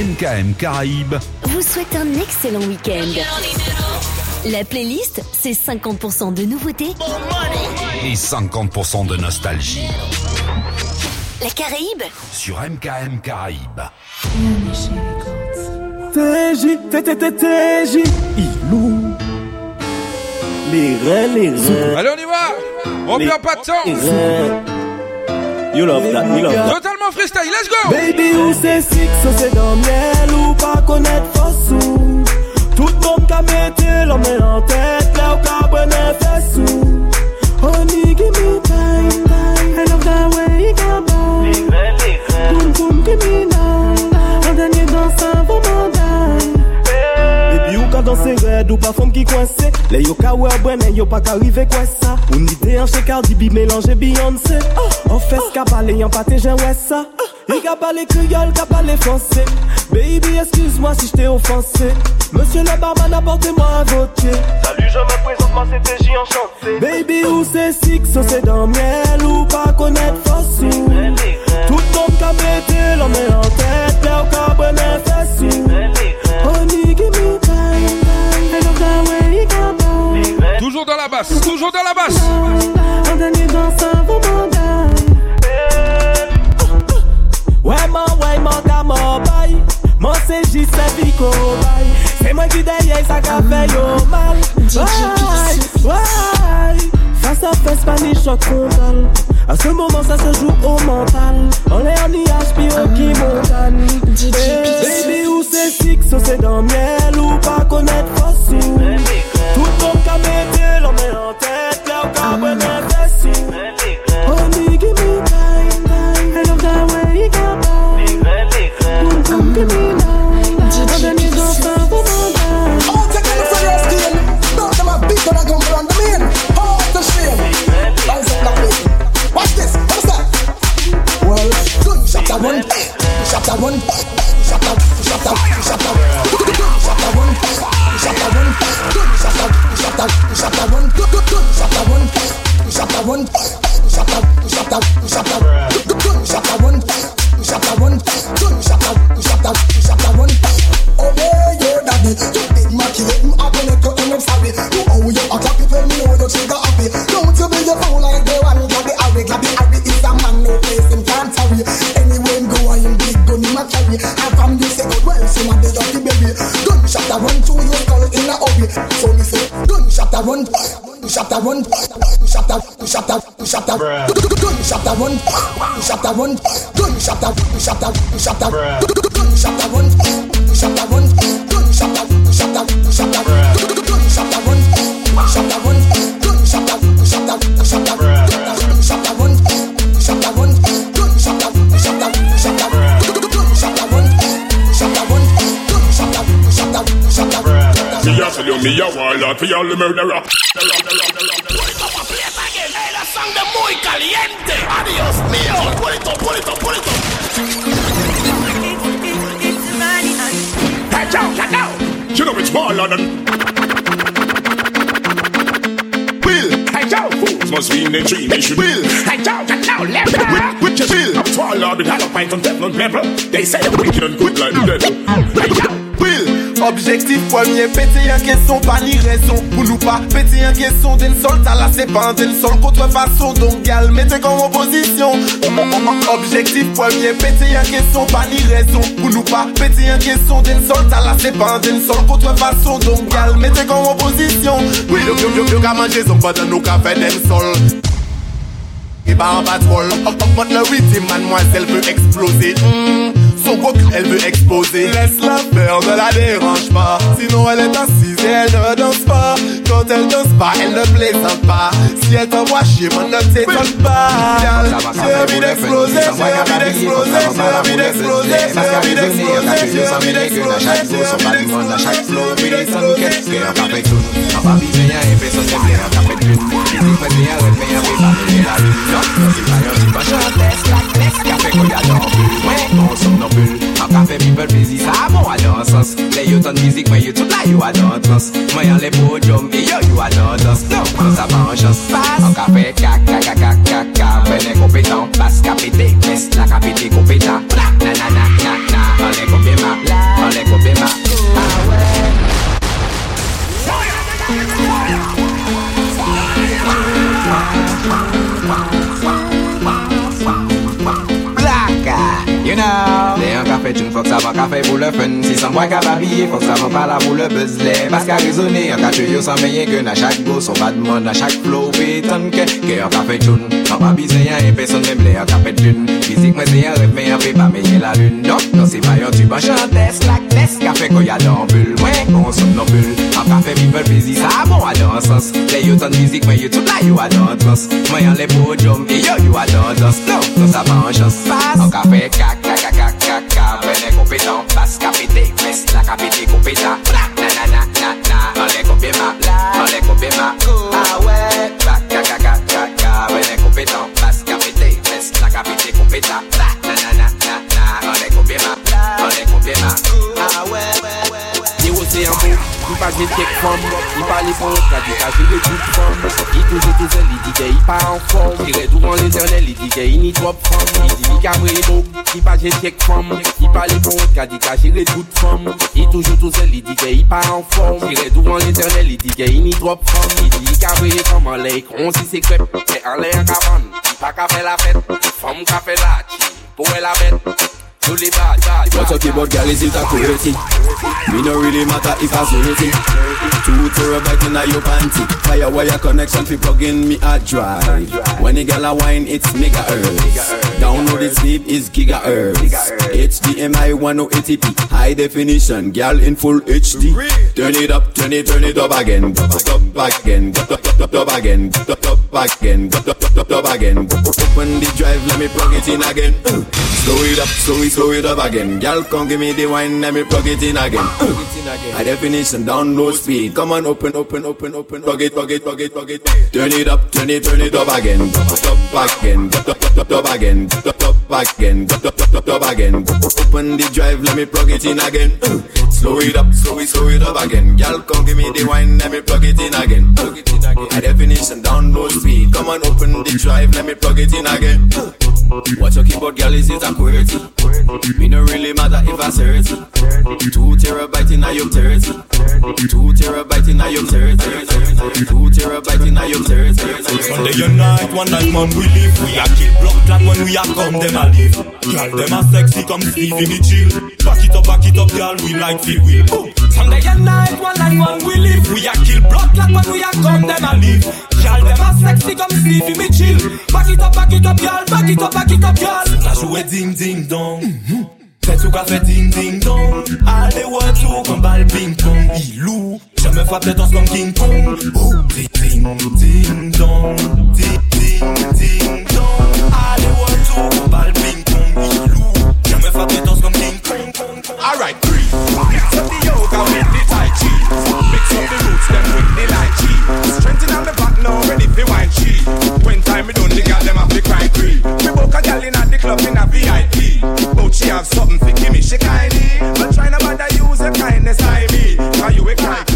MKM Caraïbes vous souhaite un excellent week-end. La playlist, c'est 50% de nouveautés et 50% de nostalgie. La Caraïbe sur MKM Caraïbes. TJ, TTTJ, Ilou. Les les. Allez, on y va On perd pas de temps You love that, you love that. Totalement freestyle, let's go! Baby ou se sik, so se dan miel Ou pa konet fosou Tout moun ka mette lomè an tèt Lè ou ka bwene fesou ou pas femme qui coincé Les yo ka wè bwene yo pas qu'arriver quoi ça? Ou ni de an chez Cardi B mélanger Beyoncé. Oh, En fait ka pale yon pate jen wè ça. Il ka pale kriol, ka pale français. Baby, excuse-moi si je t'ai offensé. Monsieur le barman, apportez-moi un vodka. Salut, je me présente, moi c'est TJ enchanté. Baby, ou c'est six, ou c'est dans miel Ou pas connaître Fossou Tout le monde ka pété, l'homme est en tête Là où carbone fait basse, toujours dans la basse. Un dernier dans sa vaut Ouais, man, ouais, man, ta mobile Mon CJ, c'est Vico, bye C'est moi qui derrière, ça qu'a fait yo mal. Ouais, ouais. Face à face, panique, choc frontal À ce moment, ça se joue au mental. On est en IH, puis au qui montagne Baby, où c'est six, ou c'est dans miel Ou pas connaître Fossou a one, shot a shot a shot a shot a one, shot a one, shot a shot a shot a one, shot a one, shot a one. shatter, gun shatter, run, shatter, run, gun shatter, shatter, shatter, gun shatter, run, shatter, run, gun shatter, shatter, shatter, gun shatter, run, shatter, run, gun shatter, shatter, shatter, gun shatter, run, shatter, run, gun shatter, shatter, shatter, gun shatter, run, shatter, run, gun shatter, shatter, shatter. Me a tell you, me a warlord, me a murderer. pull it up, pull it up. Catch out, catch out. You know it's more London. Will, catch out. Fools must be in the tree, they should will. Catch out, catch out, left out. With your bill. I'm swallowed, I don't find some devil on level. They say I'm wicked and good like the devil. Catch out. Objectif premier, péter un caisson, pas ni raison Pour nous pas péter un caisson d'une sol T'as la pas d'une sol contrefaçon Donc gal, mettez comme opposition. Objectif premier, péter un caisson, pas ni raison Pour nous pas péter un caisson d'une sol T'as la d'une sol contrefaçon Donc gal, mettez comme opposition. Oui, le yo, yo, yo, ka manje fait dem sol. Et bah en patrol, augmente le rythme, mademoiselle veut exploser. Mm. Son coq, elle veut exposer. Laisse-la faire, ne la dérange pas. Sinon elle est assise et elle ne danse pas. Quand elle danse pas, elle ne plaisante pas. Si elle t'envoie chier, moi ne t'étonne pas. J'ai envie d'exploser, j'ai envie d'exploser, j'ai envie d'exploser, j'ai envie d'exploser, j'ai envie d'exploser, à mais va Mwen e kompetan, bas kapete, mes la kapete kompetan Tchoun fòk sa van ka fè pou le fun. Si san mwen ka babye fòk sa van pa la pou le buzz Lè bas ka rezone an ka chwe yo san menye gen A chak go son bad man a chak flow ke Ke an ka fè tchoun An pa bi se yan e person mèm lè an ka fè tchoun Fizik mwen la lun Dok non se pa yon tube an chantes lak les Ka fè ko ya dan bul Mwen kon people busy bon a dan sens Lè yo ton fizik mwen yo tout a dan trans Mwen yan le podium e yo yo a dan Non, non Mwen e kompetan, bas kapete, mes la kapete kompeta Na na na na na, an le kompe ma, an le kompe ma Awe, bak ka ka ka ka ka Mwen e kompetan, bas kapete, mes la kapete kompeta Na na na na na, an le kompe ma, an le kompe ma Awe I pa jwen kek fom I pa le pon la di ka jwen le tout fom. I toujou te zel, li di ke i pa an fom. I redouan l'internel, li di ke i ni trop fom. I di li ka mre bo, i pa jwen kek fom. I pa le pon la di ka jwen le tout fom. I toujou te zel, li di ke i pa an fom. I redouan l'internel, li di ke i ni trop fom. I di li ka mre fom an lèk, on si se krep E an lèk avan, i pa ka fè la fèt Fom ka fè la chi, pou e la bèt Tous les bad, bad, What's up, about girl, is it a quality? Me no really matter if I dirty. Two terabyte in your panty. Firewire connection fi plug in me hard drive. When the girl a wine, it's megahertz. Download it speed is gigahertz. HDMI 1080p, high definition, girl in full HD. Turn it up, turn it, turn it up again. Up, again, up, up, up, again, up, up, again, up, up, up, up again. Open the drive, let me plug it in again. Slow it up, slow it, slow it up again. Girl, come give me the wine, let me plug it in again. Uh, High definition, download speed. Come on, open, open, open, open. Plug it, plug it, plug it, plug it. Turn it up, turn it, turn it up again. Up, again, up, up, again, up, up, again, up, up, up, up again. Open the drive, let me plug it in again. Uh, Slow it up, slow it, slow it up again. Girl, come give me the wine, let me plug it in again. Plug it in again. High definition, download speed. Come on, open the drive, let me plug it in again. Uh, What you keep about, girl, is it a quality? Me no really matter if I say it. Two terabyte in your thirty. Two terabyte in your thirty. Two terabyte in your thirty. One day and night, one night man we live We a kill blood clot when we a come them a live Girl them a sexy come Steve in the chill Back it up, back it up girl we like feel we Boom. Sunday and night, one night man we live We a kill blood clot when we a come them a live Girl sexy in the chill Back it up, back it up girl, back it up, back it up girl Ça jouait ding ding dong. Fais tout qu'a ding ding dong. Allez tout comme balle ping pong. Ilou, je me frappe tête comme King Kong. Oh, ding ding ding dong. Ding ding ding dong. Allez tout comme balle ping pong. Ilou, je me frappe tête comme King Kong. Alright, three. Up the yoga with the tai chi. Mix up the roots them with the lychee. Strengthen on the back now, ready for wine chi. When time me done, the gal them have to cry free. Me book a gal in at the club in a VIP. But she have something for me, she kindly. But try not bother use your kindness, I me. Cause you a cry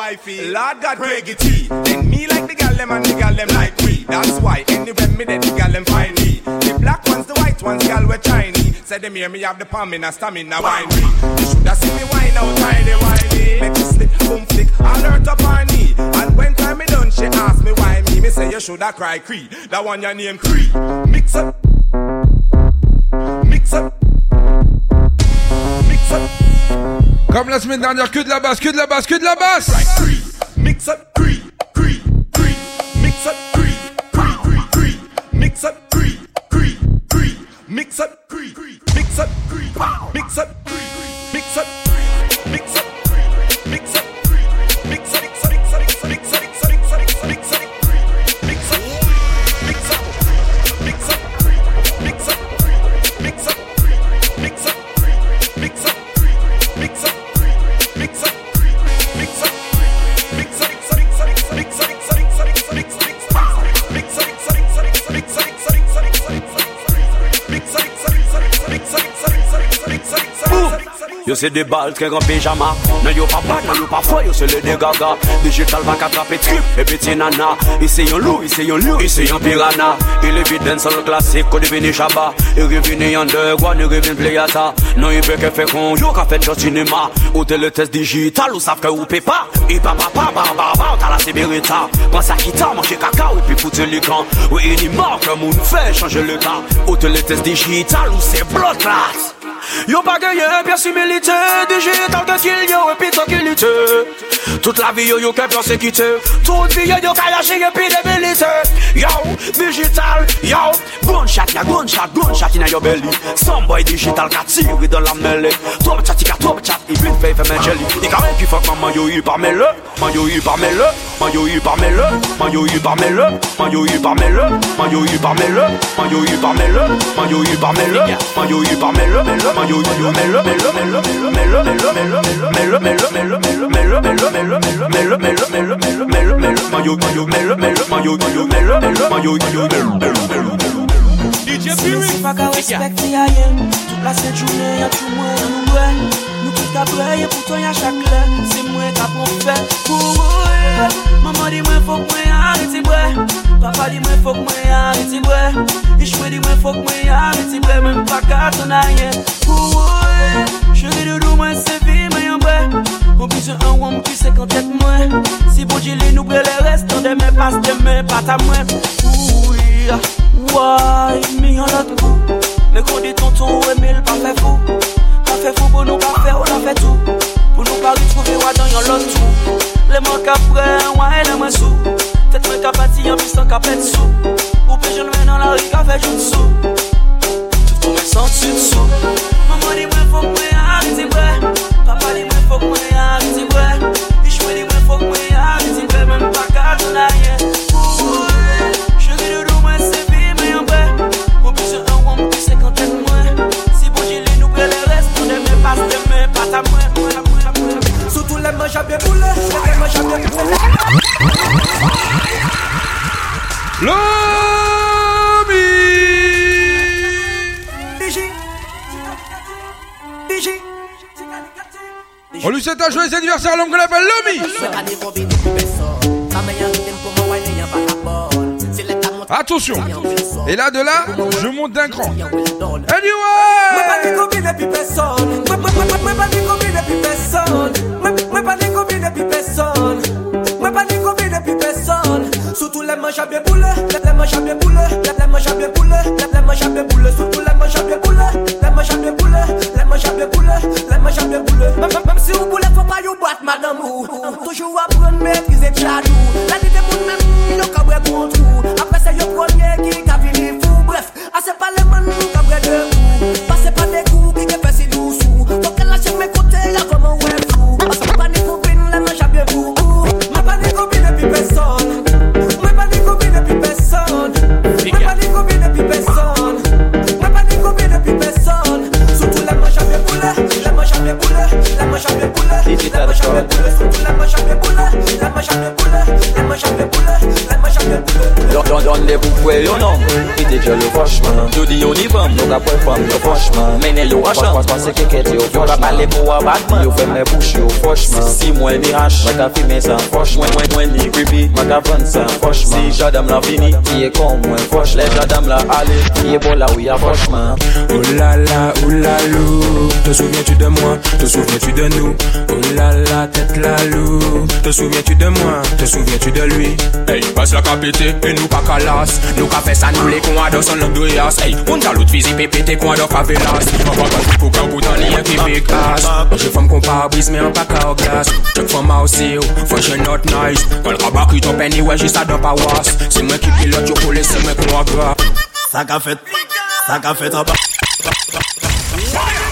We no want no wifey. Lord God, Craig it. Then me like the gal them and the gal them like me. That's why anywhere me then the gal them find me. The black ones, the white ones, gal we Chinese. Say them hear me have the palm in a stamina wine me. You shoulda see me wine out tiny whiny. Make me slip, boom flick, alert up on knee. And when time me done, she ask me why me. Me say you shoulda cry Cree. That one your name Cree. Mix up. Mix up. Mix up. Comme la semaine dernière, que de la basse, que de la basse, que de la basse Mix up. Mix up. Mix up. Mix up. Mix up, Yo c'est des balles très grand pyjama. Non yo pas bad, non yo pas yo c'est le dégaga. Digital va qu'attraper trip et petit nana. Ici yon loup, ici yon loup, ici yon piranha Il est vite dans le classique, qu'on devine Shabba Il revient underground, il revient playata Non il peut que faire con, yo qu'a fait au cinéma Ou t'es le test digital, ou savent que ou pas. Et papa, papa, papa, t'as la sibérita. Prends sa guitare, manger caca, et puis foutre le camp. Oui il y mort comme on fait changer le temps Ou t'es le test digital, ou c'est blood class Yo pa genye persimilite Digital ke kil yo epi tokilite Tout la vi yo yo ke persekite Tout vi yo yo kayashi epi debilite Yo, digital, yo. Gunshot ya gunshot, gunshot ina yo belly. Some boy digital ka tiri dan la mele Trop chat ika trop chat i bin fey fe men jeli Ika men ki fok man man yo yu par mele Man yo yu par mele, man yo yu par mele Man yo yu par mele, man yo yu par mele Man yo yu par mele, man yo yu par mele Man yo yu par mele, man yo yu par mele maman yo yo Melo, melo, melo, melo, melo, melo, melo, melo, melo, melo, melo, melo, melo, melo, melo, melo, melo, mayo yo melo, melo, mayo yo melo, melo, mayo yo melo, melo, melo, melo. DJ Fury, fuck I respect the I am. Toute la cette journée, y'a tout moi, nous, ouais. ka preye pou to ya chak lè Se mwen ka pou fè pou ouye Maman di mwen fok mwen ariti bwe Papa di mwen fok mwen ariti bwe Ichwe di mwen fok mwen ariti bwe Mwen pa katon a ye. Pou ouye Chéri doudou mwen se vi mwen yon bwe Mwen pise an wou mwen pise kan tèt mwen. Si bon jili nou bre le restan Deme pas deme pata mwen. Ouye, woy, mi yon lot kou Mè kou di tonton ouye mil pa fè fou. Pa fe fou pou nou pa fe ou la fe tou. Pou nou pa ritrouve wadan yon lot tou. Le man ka pre, wane le men sou. Tet men ka pati yon pisan ka pet sou. Ou pe jen men nan la ri ka fe joun sou. Tout pou men san sou sou. Maman di mwen fok mwen hariti bre Papa di mwen fok mwen hariti bre Ichwe di mwen fok mwen hariti bre Men pa ka joun la yon On lui souhaite un joyeux anniversaire à l'homme qu'on Lomi Attention. Et là de là, je monte d'un cran. Anyway Soutou lè manj apè boule, lè manj apè boule, lè manj apè boule, lè manj apè boule Soutou lè manj apè boule, lè manj apè boule, lè manj apè boule, lè manj apè boule Mèm si ou boule fò pa yon boat madame ou Toujou apren mètrize tchadou. Je le fwashman Yo di yo ni bam Yo ka pwe fam yo fwashman Mene yo washam Pas pas se keket yo fwashman Yo ka pale pou a batman Yo fe me push yo fwashman Si mwen ni hash Mwen ka fime san fwashman Mwen mwen ni Mwen ka san Si jadam la fini. Kiye kon mwen fwash Le jadam la ale Kiye bola ou ya fwashman Oh la la, oh la lou Te souviens-tu de moi? Te souviens-tu de nous? Oh la la, tête la loup Te souviens-tu de moi, te souviens-tu de lui? Hey, passe la capité, et nous pas calas Nous ka fè sa nou le kon adò son lòk doyas. Hey, un talot fizi pépété kon adò favelas An pa gaj pou kan boutan liye ki big ass Jè fòm kon pa bris, men an pa ka o glas Chèk fòm a ou se yo, fòm jè not nice. Kon rabak yu top anyway, jè sa dan pa was Se mwen ki pilot yo kole, se mwen kon agra Sa ka fèt, sa ka fèt an pa Fire!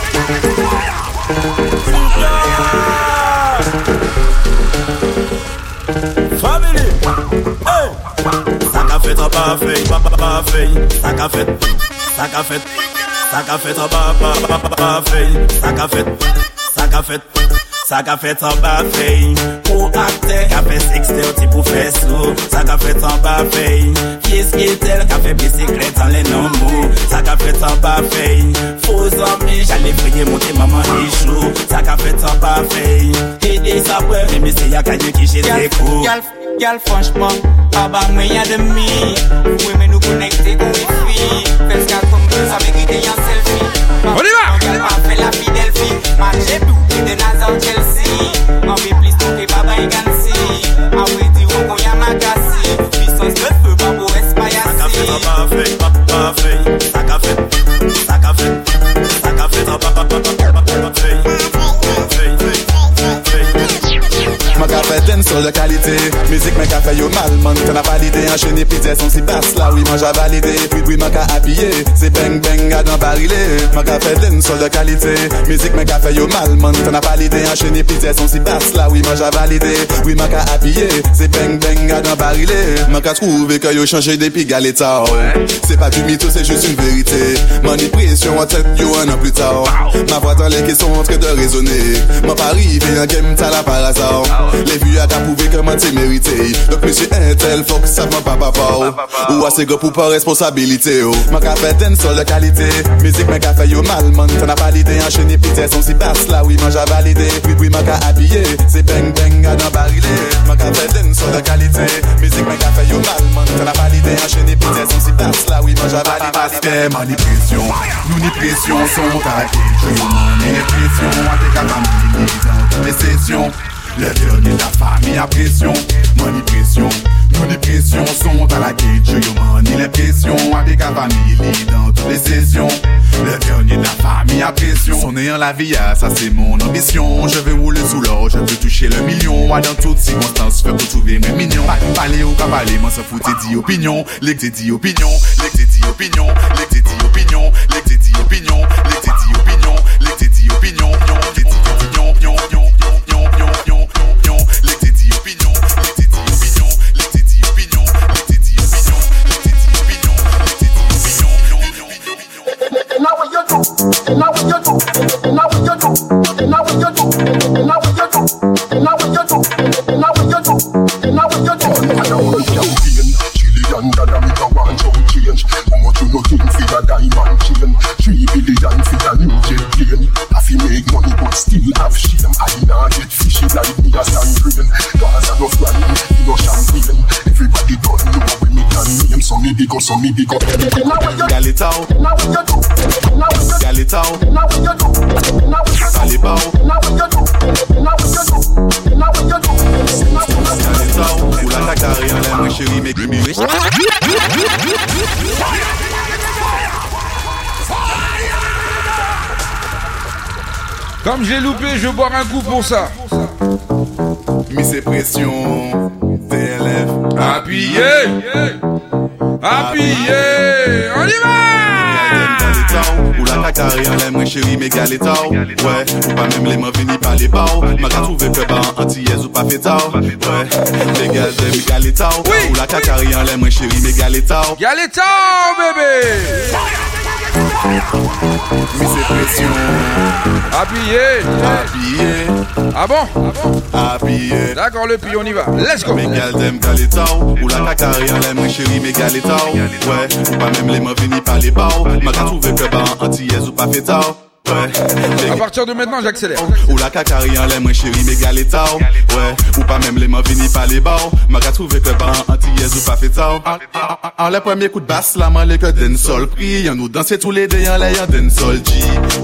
Fire! Sak a fet rapa fey, pa fey Sak a fet, sak a fet Sak a fet rapa pa fey Sak a fet, sak a fet Sa ka fet an ba fey Pou akte Ka pes ekste ou ti pou fes ou Sa ka fet an ba fey Kis ki tel ka fe bisiklet an le nan mou Sa ka fet an ba fey Fou zan mi jale vreye monte maman ichou Sa ka fet an ba fey Hidi sa pwe Mimi se ya kanyo ki jete kou Yalf Gal franchman, pa ba mwen ya demi Mwen men nou konekte kon wifi Fes ka kom nou sa merite yon selfie. On y va! Gal pa fe la fidelfi Mache tou ki de Nazan Chelsea. An ve plis tou ke baba e gansi. A we di wou kon ya magasi Bisons de fe pa pou espayasi Pa ka fe, pa pa fe, pa pa fe Mwen javalide, epi dwi mwen ka apye Se beng beng a dan barile Mwen ka fe den sol de kalite Mizik mwen ka fe yo mal, man. Fè nan palide, an chenye pite son si bas la Oui, mwen javalide, oui mwen ka apye Se beng beng a dan barile Mwen ka trouve ke yo chanje depi galeta Se pa du mito, se jist un verite Mwen ni presyon an tet yo an an plus ta Mwen vwa tan le kesyon an tre de rezone Mwen pa rive an gem ta la para sa Le vu a ka pouve keman te merite Dok mwen se entel fok sa mwen pa pa pa Ou a se go pou pa responsabilite yo Man ka fe sol de kalite Mizik men ka fe yo malman Ton apalite an cheni Son si bas la oui man javalide Oui oui man ka apye Se beng beng a dan barile Man ka fe sol de kalite Mizik men ka fe yo malman Ton apalite an cheni Son si bas la oui man javalide Paske man ni presyon Nou ni presyon son ta kejou Ni presyon an te kalamini Ni sesyon le dernier de la famille à pression. Mani pression. Nous les pressions sont à la cage Yo mani les pressions. À tes capables Dans toutes les sessions. Le dernier de la famille à pression. Sonner en la vie, ah, ça c'est mon ambition. Je veux rouler sous l'or, je veux toucher le million. Ah, Dans toutes circonstances, faire pour trouver mes mignons. Parler ou pas parler, moi ça fout tes dit opinion. Les que dit opinion, les que dit opinion. Les que dit opinion, les que dit opinion. Les que dit opinion, les que dit opinion. Yon, t'es dit opinion, yon, yon, yon, still have shame. I nah get fishy like me a sanguine. Cause I no flying, me it out it out it out it out Comme j'ai loupé, je boire un coup pour ça. Mise pression, TLF appuyé. Appuyez, on y va. Ou la kakari an lè mwen chéri mè gale taw Wè, ou pa mèm lè mwen vini pale baw Mè ka trouve pe ba an antiyez ou pa fe taw Wè, mè gale mè gale Ou la kakari an lè mwen chéri mè gale taw Gale bebe oui c'est pression. Appuyez, appuyez. Ah bon, ah D'accord le puis on y va. Let's go. Mégal dem galetao, ou la kakari alem mes chéri mégal Ouais, ou pas même les mains venir par les barres. Ma trouvé que bah antillaise ou pas. Ouais, À partir de maintenant, j'accélère. Ou la kakari en l'air, moi chérie, mais galetao Ouais, ou pas même les mains venus par les bao Ma ka trouvé que pas antillaise ou pas fait tao En- en- En le premier coup de basse, la main les que den sol Pris, y'en nous danser tous les deux, y'en l'air, y'en den sol G.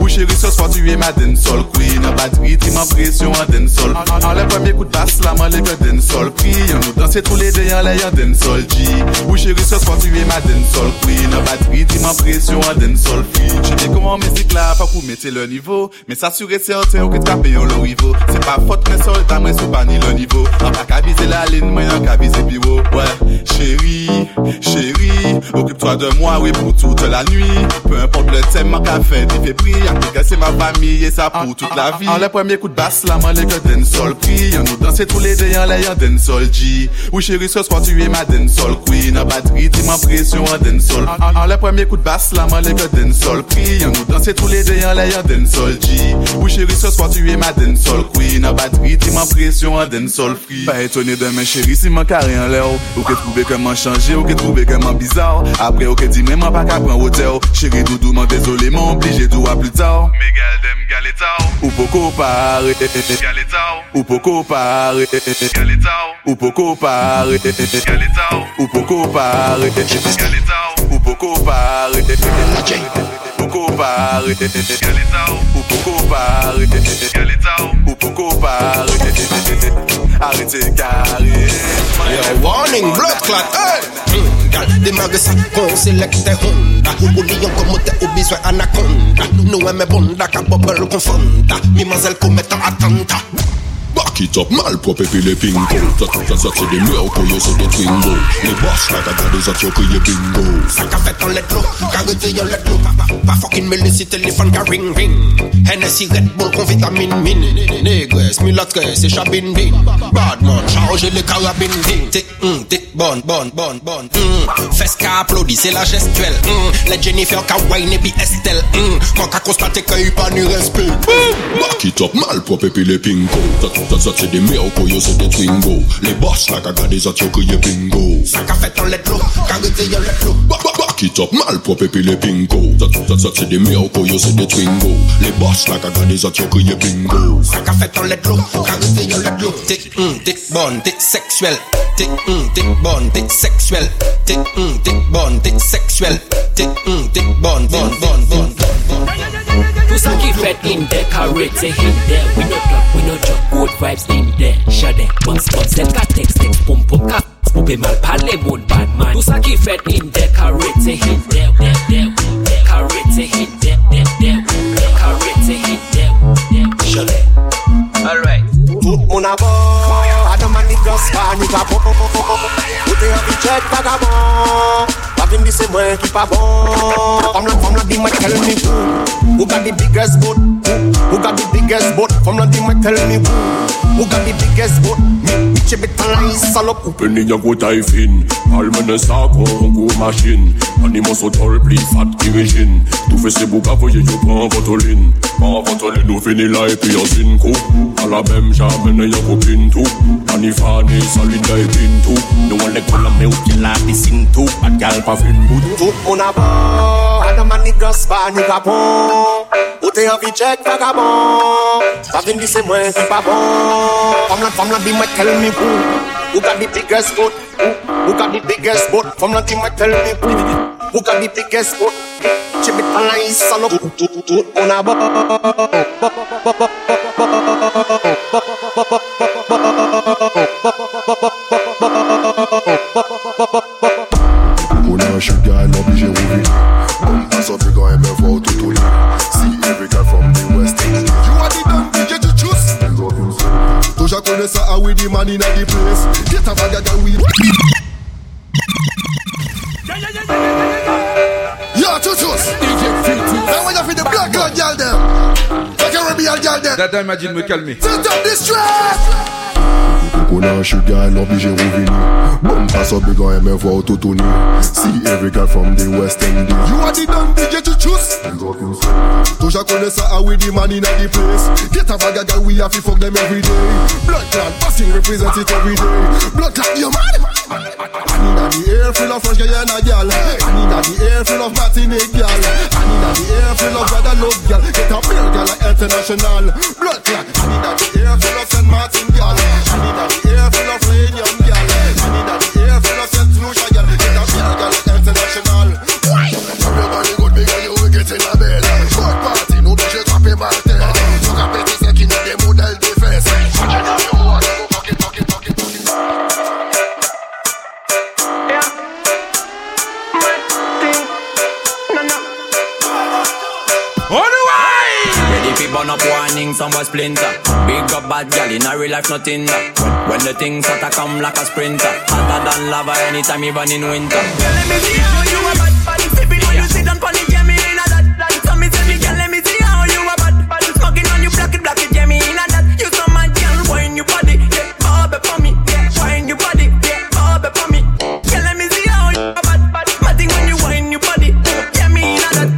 Ou chérie, ce soir tu es ma den sol queen En batterie, tu pression en den sol En- le premier coup de basse, la main les que den sol Pris, y'en nous danser tous les deux, y'en l'air, y'en den sol G. Ou chérie, ce soir tu es ma den sol queen En batterie, tu pression en den sol free Je dis comment musique là, pas pour mette le nivou Men s'asyure se an te ou ki trape yon lo rivou Se pa fote men sol ta mwen sou pa ni le nivou An pa ka vize la lin mwen an ka vize biwo Wè, chéri, chéri Occupe-toi de moi, oui, pour toute la nuit. Peu importe le thème, ma café, t'y fais prix. En tout cas, c'est ma famille et ça pour toute la vie. En le premier coup de basse, la main, les gars, den sol prix. Y'en nous danser tous les deux, y'en l'air y'en den sol G. Oui, chérie, ce soir, tu es ma den sol queen. En batterie, t'y ma pression, en den sol. En le premier coup de basse, la main, les gars, den sol prix. Y'en nous danser tous les deux, en l'air y'en sol G. Oui, chérie, ce soir, tu es ma den sol queen. En batterie, t'es ma pression, en den sol free. Pas étonné de mes chéris, si mon carré en l'air. Ou que trouver comment changer, ou que trouver comment bizarre. ou Apre ou ke di men man pa ka pran wote ou Chéri doudou man dezolé man oblije dou a plus ta ou Me gal dem gale ta ou Ou poko pare Gale ta ou Ou poko pare Gale ta ou Ou poko pare Gale ta ou Ou poko pare Gale ta ou Ou poko pare Ok Poko pare Gale ta ou Ou poko pare Gale ta ou Ou poko pare. Arrete kare Yo warning blood clot Hey! gal Det sa sakon selekte honda. Olien kommote ou biswe anakonda Nou e me bonda ka bobel konfonda Mi mazel kometa atanta. Back it up, malpropre puis les pingo Ça, ça, ça c'est des meurs pour des twingo Les boss là t'as des autres y bingo Ça qu'a fait en let low, carité yon let low Pas fucking mêlé si téléphone qu'a ring ring. Hennessy Red Bull con vitamine min Négresse, mulâtre, c'est chabine bin Badman, chargez les carabines din T'es, hum, t'es bonne, bonne, bonne, bonne hum. Fesse qu'a applaudi, c'est la gestuelle hum. Les Jennifer qu'a wine et puis Estelle hum. Quand qu'a constaté qu'il pas ni respect Back it up, malpropre puis les pingo ça c'est des meilleurs coyotes, c'est the twingo. le boss, like a god is at your y'a bingo. Ça qu'a fait mal propre et pingo. Ça, ça, ça c'est des meilleurs twingo. le boss, like a god is at your y'a bingo. Ça qu'a fait dans les clous, qu'a goûté y'a les clous. T'es, hum, t'es bonne, t'es sexuelle. T'es, hum, t'es bonne, t'es sexuelle. T'es, hum, t'es bonne, in decorate, c'est hit there. We no club, we no drop good vibe vibes din den Shade, bounce, bounce, set text, text, bad man in de, karete hit de, de, de, hit hit Shade Alright the girls pan, a pop, pop, pop, pop Pote yon ki chet vagabond Having the same way, keep a bon From la, from la, di tell me Who. Got the biggest boat who got the biggest boat? From London, me tell me who. Who got the biggest boat? Me bitch a bit alive, salop. Open in your good fin. Almen sa go machine. Animaux so tall, please, fat division. Tout fait ses bouca, you, yo prends votre ligne. Prends votre ligne, nous finis là et puis on signe coup. À la même, j'amène your copine tout. Tani fani, saline et pin tout. Nous on les colle, mais où qu'il la piscine tout. Pas de gal, pas fin bout tout. On a pas, on a manigas, pas ni capon. Où t'es en vitesse? like vagabond Pa vin di se mwen pa bon Fam lan, fam lan di mwen tell me who Who got the biggest boat Who, who got the biggest boat Fam lan di mwen tell me who Who got the biggest boat Chibit alay salo Tout, tout, tout, on a bo Bo, bo, bo, bo, bo, bo, bo, bo, bo, bo Konen yon shit guy, lò bi jè ouvi Kom pas apri gwa e men fò ou toutou li Bless up, with the man in the place. Get a bag and we. Yeah, yeah, yeah, yeah, yeah, yeah. Yo, chuchus. Now when you feel the black girl, girl, them. The Caribbean girl, them. That Dada, imagine me calmer. Set up this track. On a sugar, elle obligé revenir. Bon, pass up, go and move out to Tony See every girl from the West Indies You are the done DJ to choose. Touja connaît ça, ah oui, the man in the place. Get a bag of girl, we have to fuck them every day. Blood clot, passing represent it every day. Blood clot, you man And inna the air full of French Guyana gal. And inna the air full of Martinique gal. And inna the air full of Guadeloupe gal. Get a real gal international. Blood clot And inna the air full of Saint Martin gal. And inna the air full of some boy splinter. Big up bad gal in a real life, nothing that. When, when the things to come like a sprinter, hotter than lava anytime even in winter. Let me see how you a bad bad Sipping when you sit down pon it, yeah me in a that that So me say me girl, let me see how you a bad bad Smoking on you, black it, black it, yeah me in a that. You so mad, girl, wine your body, yeah Bob for me, yeah Wine your body, yeah Bob for me. Girl, let me see how you a bad bad Mad thing when you wine your body, yeah me in a that.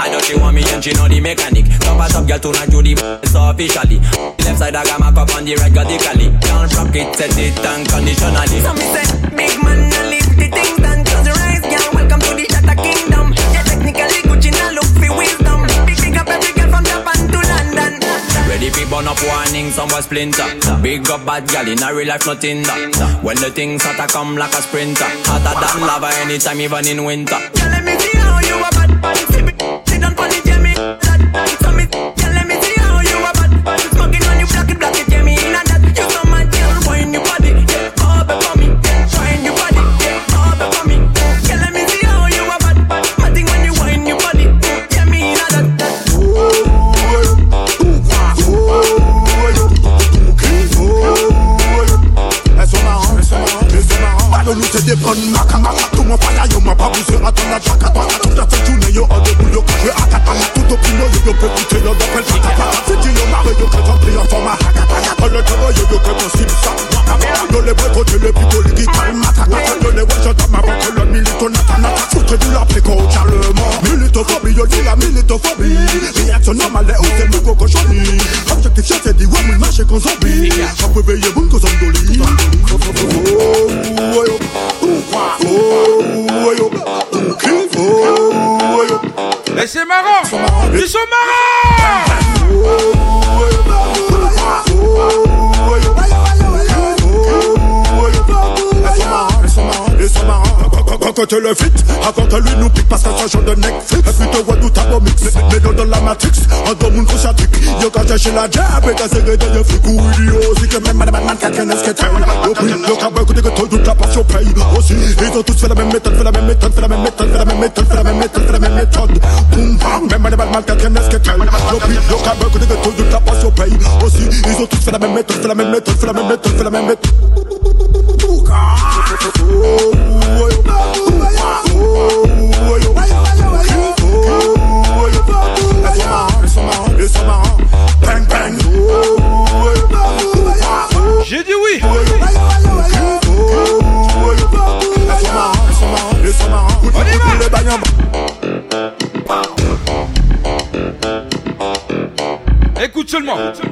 I, I know she want me and she know the mechanic. A top girl tonight do the so officially. Left side I got my cup on the right radically. Can't rock it, set it unconditionally. So me say, big man, now live the things done. Close your eyes, girl. Welcome to the Shatter Kingdom. Yeah, technically Gucci now look for wisdom. Big big up every girl from Japan to London. Ready fi burn up warning, some boy splinter. Big up bad gal in a real life, nothing that. When the things hotter come like a sprinter. Hotter than lava anytime, even in winter. Raconte le fit, raconte-lui nous pique parce que ça genre de Netflix Et puis te à mix, mais dans la matrix En deux monde conscientique, yo quand j'ai chez la jab Et t'as serré de y'a fric ou idiot Si que même madame man quelqu'un est ce que t'es Yo puis, yo ben écoutez que tout toute la passion paye Aussi, ils ont tous fait la même méthode, fait la même méthode, fait la même méthode, fait la même méthode, fait la même méthode, fait la même méthode Boum bam, même madame man quelqu'un est ce que t'es Yo puis, yo ben écoutez que tout toute la passion paye Aussi, ils ont tous fait la même méthode, fait la même méthode, fait la même méthode, fait la même méthode Uh...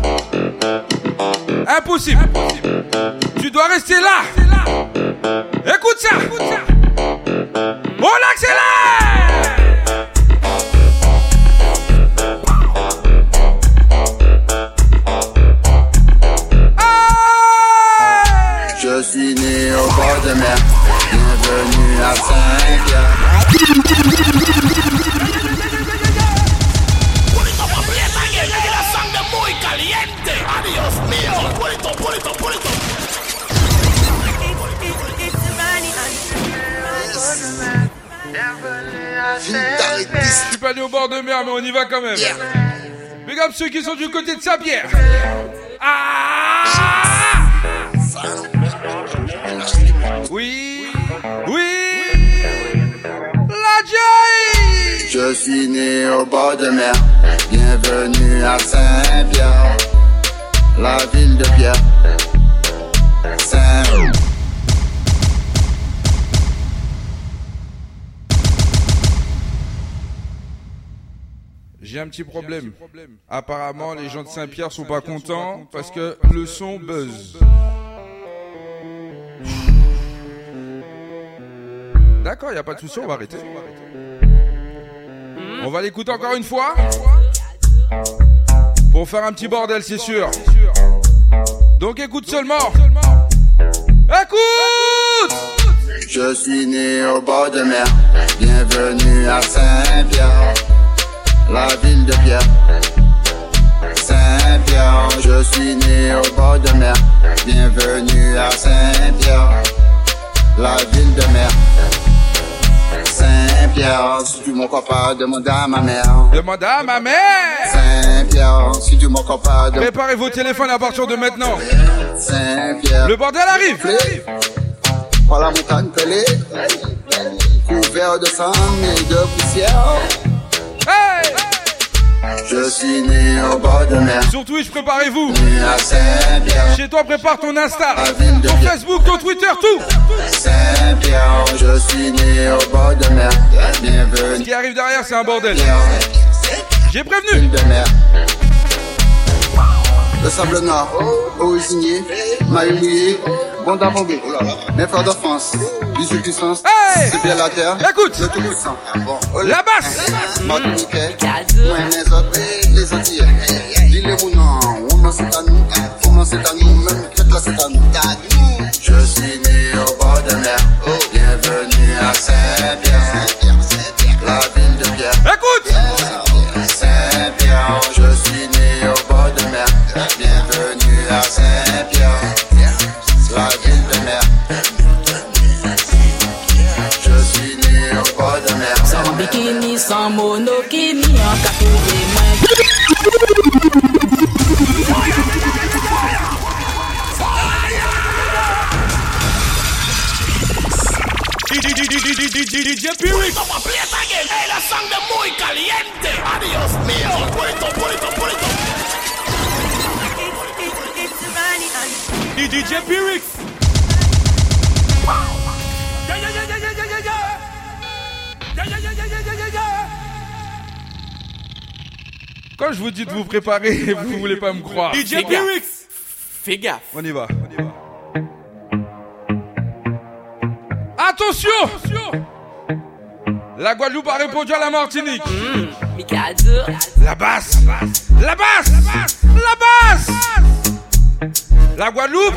Tu dois rester là quand même. Big up ceux qui sont du côté de Saint-Pierre. Ah! Oui, oui, la joy. Je suis né au bord de mer, bienvenue à Saint-Pierre, petit problème. Apparemment, les gens de Saint-Pierre sont pas contents parce que le son buzz. D'accord, il a pas de souci, on va arrêter. On va l'écouter encore une fois. Pour faire un petit bordel, c'est sûr. Donc écoute seulement. Écoute Je suis né au bord de mer. Bienvenue à Saint-Pierre, la ville de Pierre. Saint-Pierre, je suis né au bord de mer. Bienvenue à Saint-Pierre, la ville de mer. Saint-Pierre, si tu m'en crois pas, demande à ma mère. Demande à ma mère. Saint-Pierre, si tu m'en crois pas, demande Préparez vos téléphones à partir de maintenant. Saint-Pierre. Le bordel arrive. Par la montagne pelée, couvert de sang et de poussière. Je suis né au bord de mer. Sur Twitch, préparez-vous. Chez toi, prépare ton Insta, ton. Facebook, ton Twitter, tout. Saint-Pierre, je suis né au bord de mer. Ce qui arrive derrière, c'est un bordel. J'ai prévenu. Ville de mer. Le sable noir, originier, mouillé, bon d'abomber. Mes frères de France, 18 puissance, c'est bien la terre. Écoute, le tout puissant. La basse. Moi mes autres, les Antillais. Dis-les ou non, on en c'est à nous, on en c'est à nous, même peut-être là c'est à nous. Je suis né au bord de mer, bienvenue à Saint-Pierre, DJ Pyrrhic. Vamos a play it again. Hey, that song de muy caliente. Adiós mío. Puerto, puerto, puerto. DJ Pyrrhic. Yeah, yeah, yeah, yeah, yeah, yeah, yeah, yeah. Yeah, yeah, yeah, yeah, yeah, yeah, yeah, yeah. Quand je vous dis de vous préparer, vous voulez pas me croire. DJ Pyrrhic. Fais gaffe. On y va. Attention! La Guadeloupe a répondu à la Martinique. La basse. La basse. La basse. La Guadeloupe.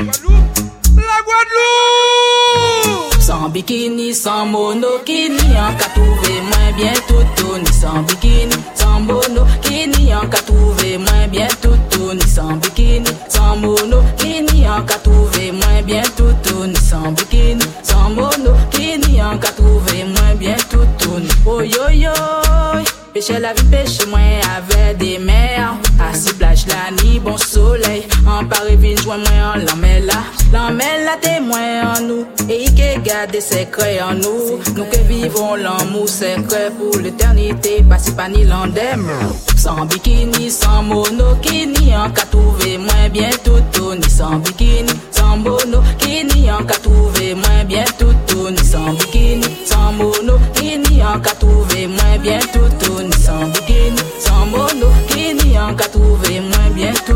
La Guadeloupe. Sans bikini, sans monokini, en cas trouvé moins bien tout sans bikini, sans monokini, en cas trouvé moins bien tout ni sans bikini, sans monokini, en cas trouvé moins bien tout ni sans bikini, sans monokini, en cas trouvé moins bien tout ni oh yo yo. Pêcher la vie, pêche moins avec des mers. Assis plage la nuit, bon soleil. En Paris, vine, joint moins en l'emmène là. L'emmène là, témoin en nous. Et qui garde des secrets en nous. Nous que vivons l'amour secret pour l'éternité. Pas si pas ni l'endem. Sans bikini, sans monokini. En cas trouvé moins bien tout. Ni sans bikini, sans monokini. En cas trouvé moins bien tout. Ni sans bikini, sans monokini. En cas trouvé moins bien tout. Ni sans bikini, sans monokini. En cas trouvé moins bien tout.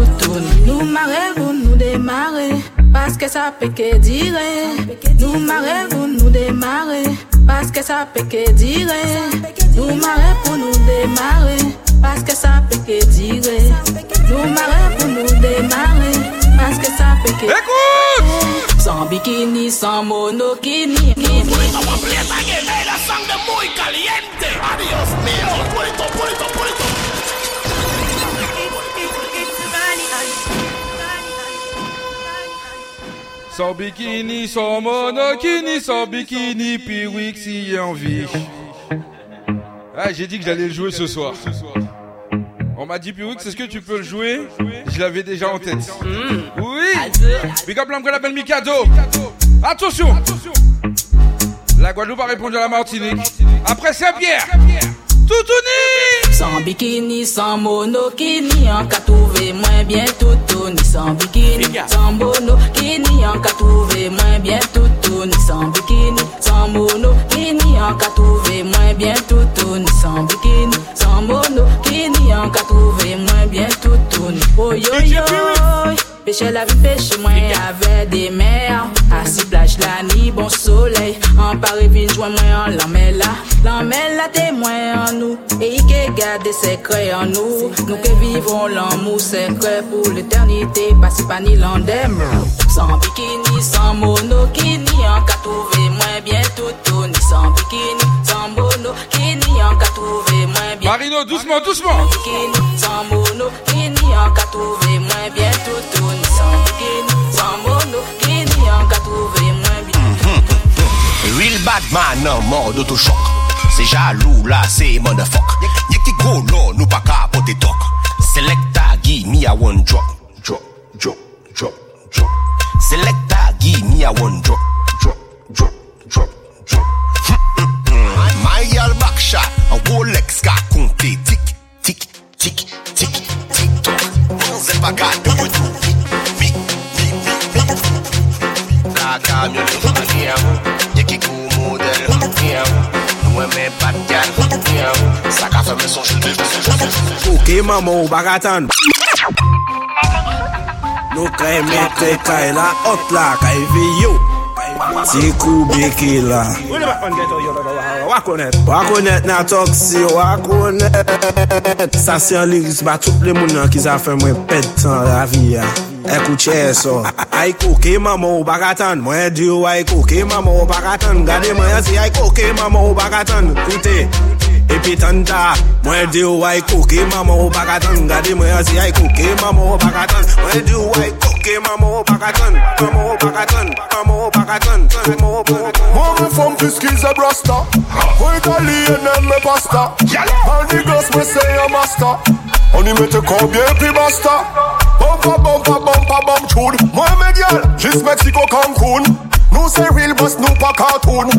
Nous marrons, nous démarrer. Parce que ça peut que dire. Nous marrons pour nous démarrer. Parce que ça peut que dire. Pour nous démarrer. Parce que ça peut que dire. Pour nous démarrer. Parce que ça peut que. Écoute! Sans bikini, sans monokini. Vamos a play it again. Hey, that song de muy caliente. Adiós mío. Puerto, puerto, puerto. Sans bikini, sans monokini, sans bikini, Piwik s'y est en vie. Ah, j'ai dit que j'allais le jouer ce soir. On m'a dit, Piwik, est-ce que tu peux le jouer? Je l'avais déjà en tête. Oui Big up l'homme qu'on appelle Mikado. Attention La Guadeloupe a répondu à la Martinique. Après Saint-Pierre, Toutouni. Sans bikini, sans monokini En ka trouve moins bien toutouni. Sans bikini, sans monokini En ka trouve moins bien toutouni. Sans bikini, sans monokini En ka trouve moins bien toutouni. Sans bikini, sans monokini En ka trouve moins bien toutouni. Oh yo yo Pêcher la vie, pêcher moi avec des mers Assis plage la nuit, bon soleil. En Paris, vine joint moi en l'emmène là. L'emmène là témoin nous. Et il garde des secrets en nous. Nous que vivons l'amour secret pour l'éternité Pas si pas ni l'endem. Sans bikini, sans monokini En qu'à trouver moins bien tout Ni sans bikini, sans monokini En qu'à trouver moins bien. Marino, doucement, doucement. Sans bikini, sans monokini En qu'à trouver moins bien tout Ni sans bikini, sans monokini En qu'à trouver moins bien. Real bad man nan mort Se jalou la, se motherfuck Nye ki go lò, nou pa ka apote tok Selecta, give me a one drop Drop, drop, drop, drop. Selecta, give me a one drop Drop, drop, drop, drop. My yal back shot A Rolex ka konte Tik, tik, tik, tik, tik tok Se pa ka do it Mi, mi, mi, mi La kamyon, mi a ou Nye ki go model, mi a ou mwen men pat kan Sa ka fèmè son jil bejou Ok maman ou bagatan Nou kay mette kay la ot la kay veyo Ti kou beke la. wakonet. Wakonet nan toksi, wakonet. Sasyon liris ba tout le moun nan ki zafen mwen pet tan la viya Ekou che so. Aiko ke mamo bagatan. Mwen diyo aiko ke mamo bagatan. Gade mwen yasi aiko ke mamo bagatan. Koute pitanta Mwen di ou ay kouke, mama ou pakatan Gade mwen a si ay kouke, mama ou pakatan Mwen di ou ay kouke, mama ou pakatan Mama ou pakatan, mama ou pakatan Mwen fom fiskiz e brasta Ou italien en me pasta An di gos me se yon masta An di mette konbyen pi basta Bampa, bampa, bampa, bamp choud Mwen me gyal, jis Meksiko Cancun. No say real boss, no pa cartoon.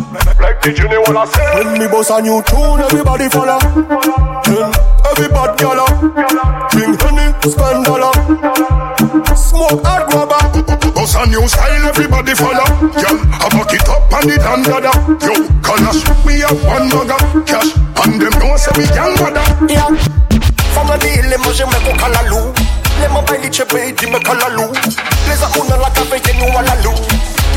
Like the genie wanna say. When me boss a new tune, everybody follow. Then everybody gala. Drink honey, spend dollar. Smoke hard rubber. Boss a new style, everybody follow. Yeah, I fuck it up and it and dada. Yo, colosh, me a one mugger. Cash, and them know say me young mother. Yeah. From the deal, moi je me coca la Let me buy tu payes, dis me calalou. Les amours dans la cave, t'es nous à la lou.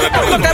Mwen te problem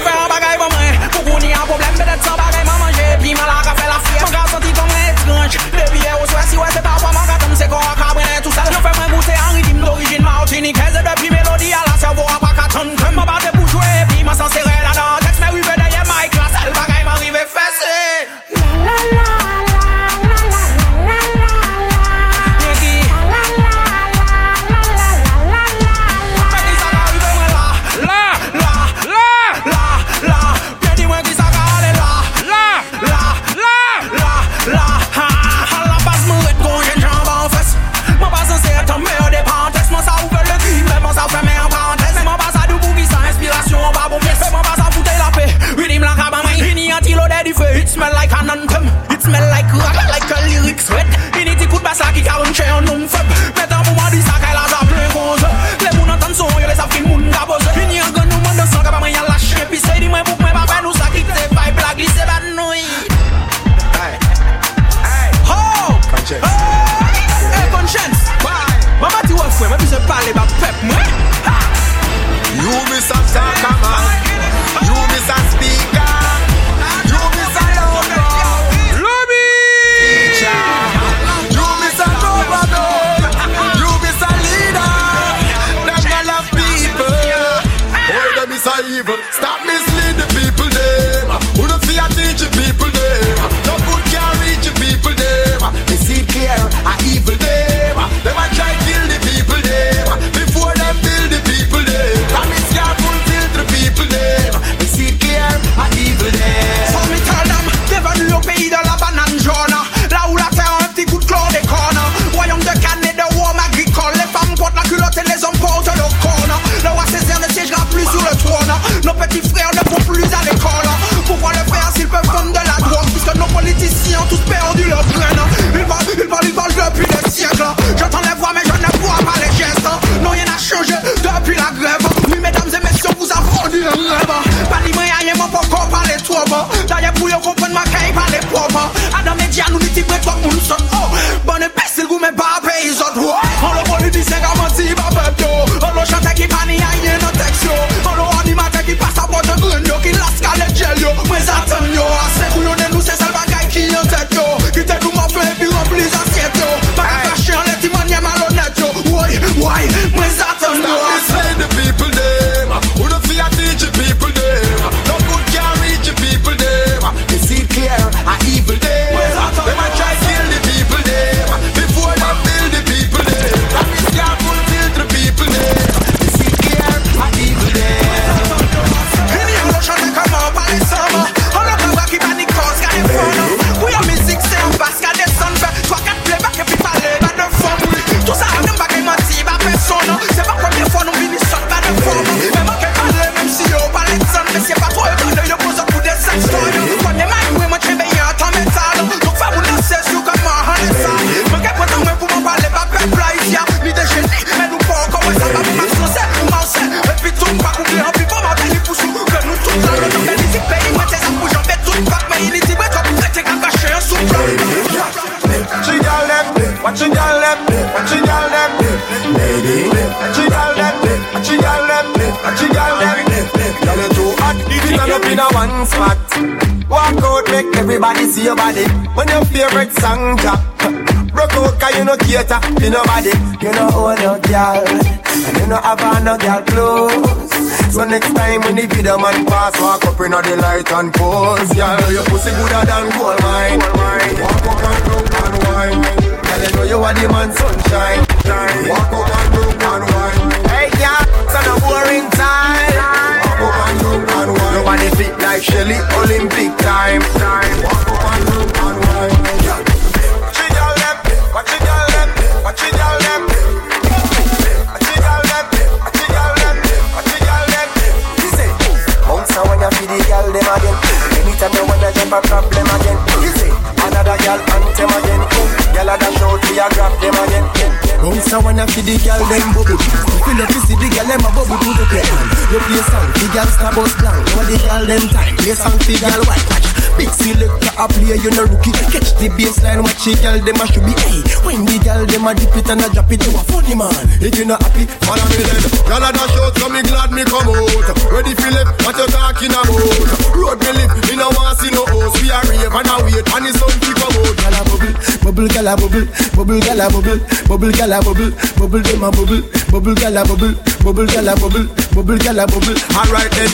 When you feel the girl them bubble. You feel up to see the girl them a bubble to the play. You play song, the girl star bus blank. You the girl them time. Play song, the girl white. Big selector a play, you no rookie. Catch the baseline, watch it, girl them a should be. Hey, when the girl them a dip it and a drop it, you a funny man. If you not happy, follow me then. Girl a dash out, so me glad me come out. Ready for left, what you talking about? Road me live, me no want see no house. We a rave and a wait, and sun to come out. Girl a bubble, bubble, girl a bubble, bubble, girl a bubble, bubble, girl a bubble, bubble, them a bubble, bubble, girl a bubble, bubble, girl a bubble, bubble, girl a bubble. Alright then,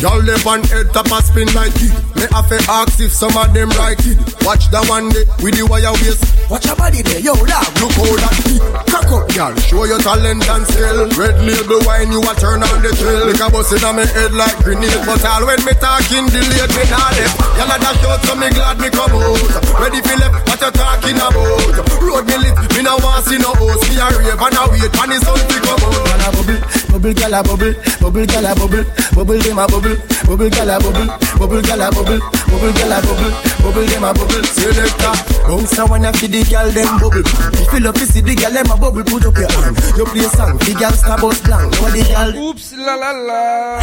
y'all live on head top a spin like it. Me have to ask if some of them like it. Watch the one day with the wire waist. Watch your body there, yo, dog. Look how that beat. Cock up, girl. Show your talent and skill. Red label wine, you a turn on the trail. Like a bust in on me head like grenade. But all when me talking, delayed me not left. Y'all a dash out, so me glad me come out. Ready for left, what you talking about? Road me lit, me no want see no host. Me a rave and a wait, and the sun to come out. Girl a bubble, bubble, girl a bubble, bubble, girl a bubble, bubble, them a bubble, bubble, girl a bubble, bubble, girl a bubble, bubble, girl a bubble, bubble, them a bubble. Selector, bounce when I feel the girl them bubble. If you love to see the girl them a bubble, put up your hand. You play a song, the girl star bus blank. Know the girl. Oups, la la la.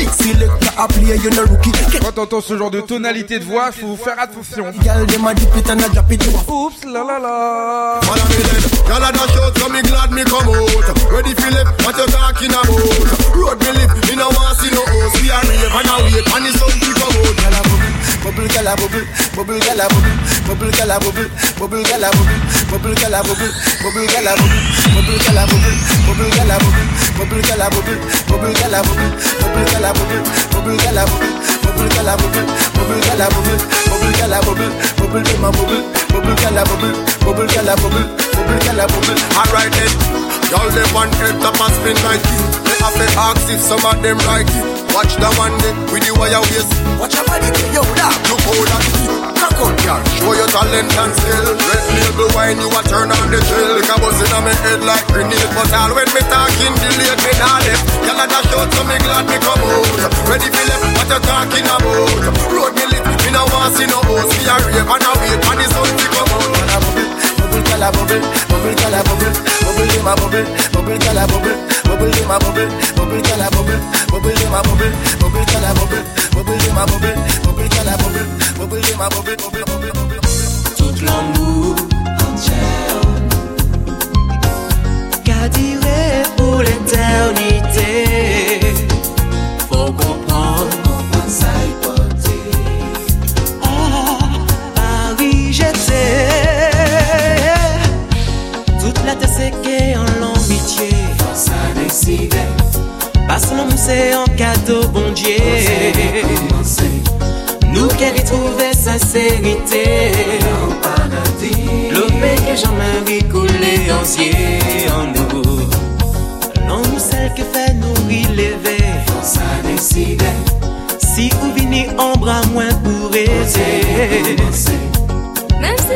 Big selector a play, you no rookie. Quand t'entends ce genre de tonalité de voix, faut faire attention. Girl them a dip it and a drop it. Oups, la la la. Follow me then. Y'all a dash out, so me glad me come out. Ready for left, what you talking about? Road me live, me no want see no house. We are rave and a wait, and the sun to come out. Y'all a bubble, bubble gala bubble bubble gala bubble bubble gala bubble bubble gala bubble bubble gala bubble bubble gala bubble bubble gala bubble bubble gala bubble bubble gala bubble bubble gala bubble bubble gala bubble bubble gala bubble bubble gala bubble bubble gala bubble bubble gala bubble bubble be a bubble bubble gala bubble bubble gala bubble bubble gala bubble alright then y'all they want head up and spin like you have to ask if some of them like it. Watch the one day with the wire waist. Watch your body, yo, dog. Look how that. Cock out, girl. Show your talent and skill. Red label wine, you a turn on the a buzz in my head like grenade. But all when me talking, delay me not left. Y'all a dash out, so me glad me come out. Ready for left, what you talking about? Road me live, me no want see no host. Me a rave and a wait, and the sun to come out. gala bubble, bubble gala bubble, bubble in my bubble, bubble gala bubble, bubble in my bubble, bubble gala bubble, bubble in my bubble, bubble gala bubble, bubble in my bubble, bubble gala bubble, bubble in my bubble, bubble bubble bubble. Tout l'amour entier, gardé pour l'éternité. Passe mon en cadeau, bon Dieu. Nous qui avons trouvé sincérité. L'homme que j'en ai coulé en en nous. Non, celle qui fait nous relever. Décide. Si vous venez en bras moins pour aider. Même si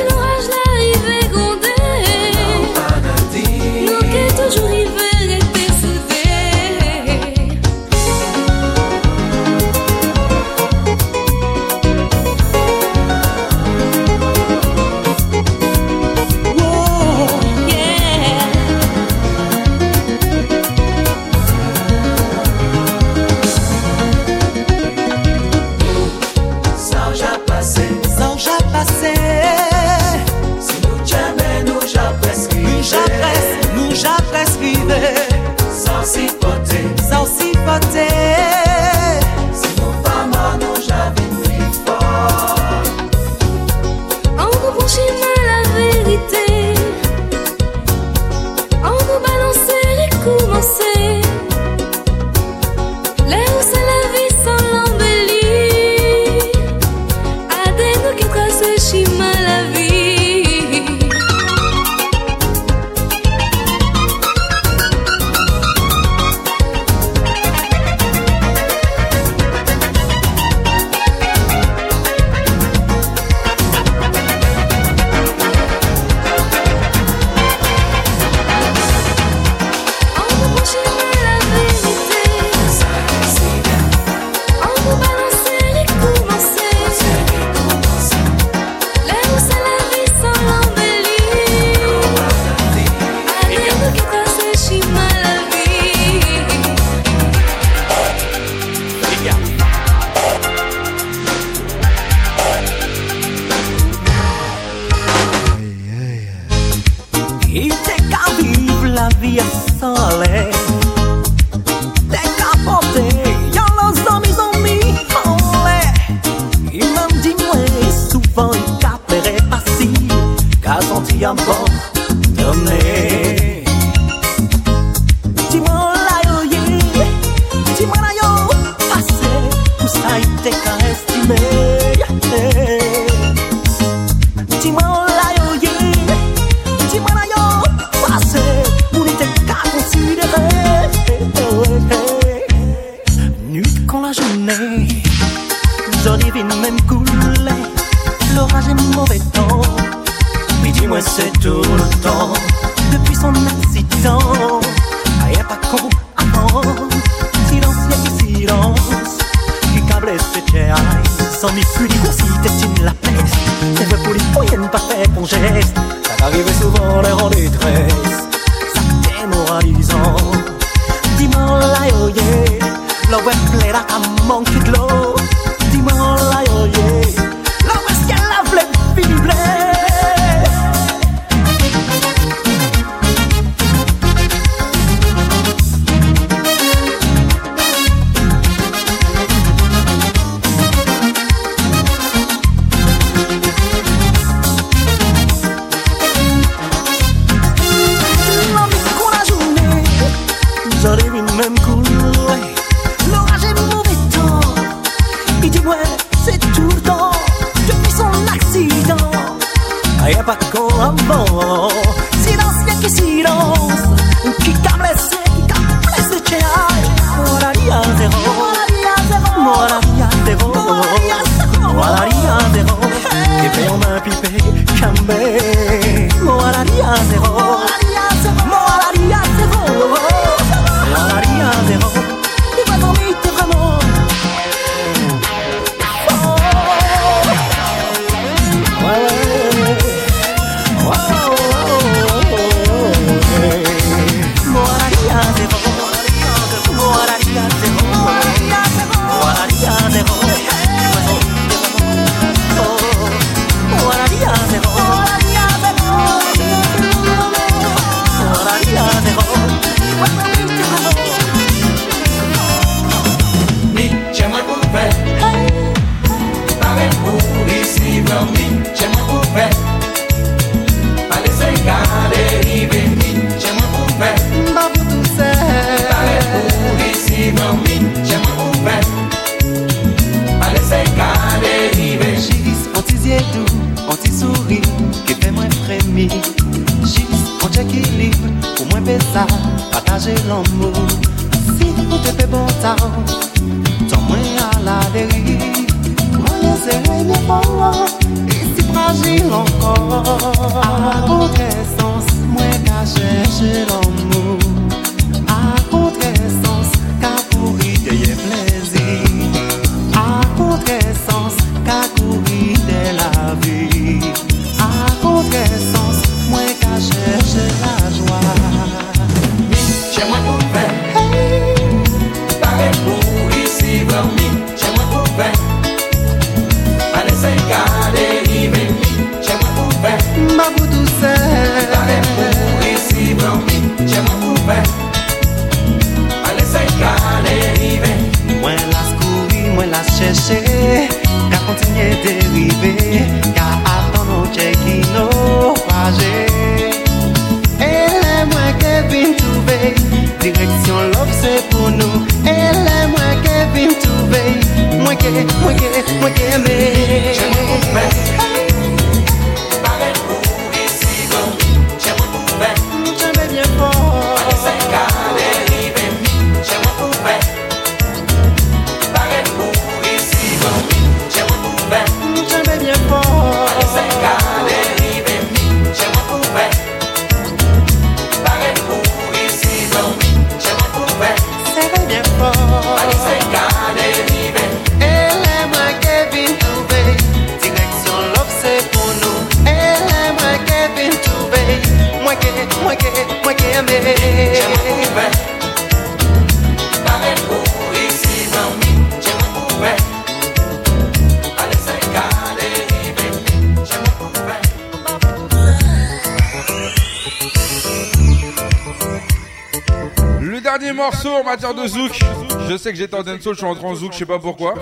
j'étais en dancehall, je suis en zouk, je sais pas pourquoi.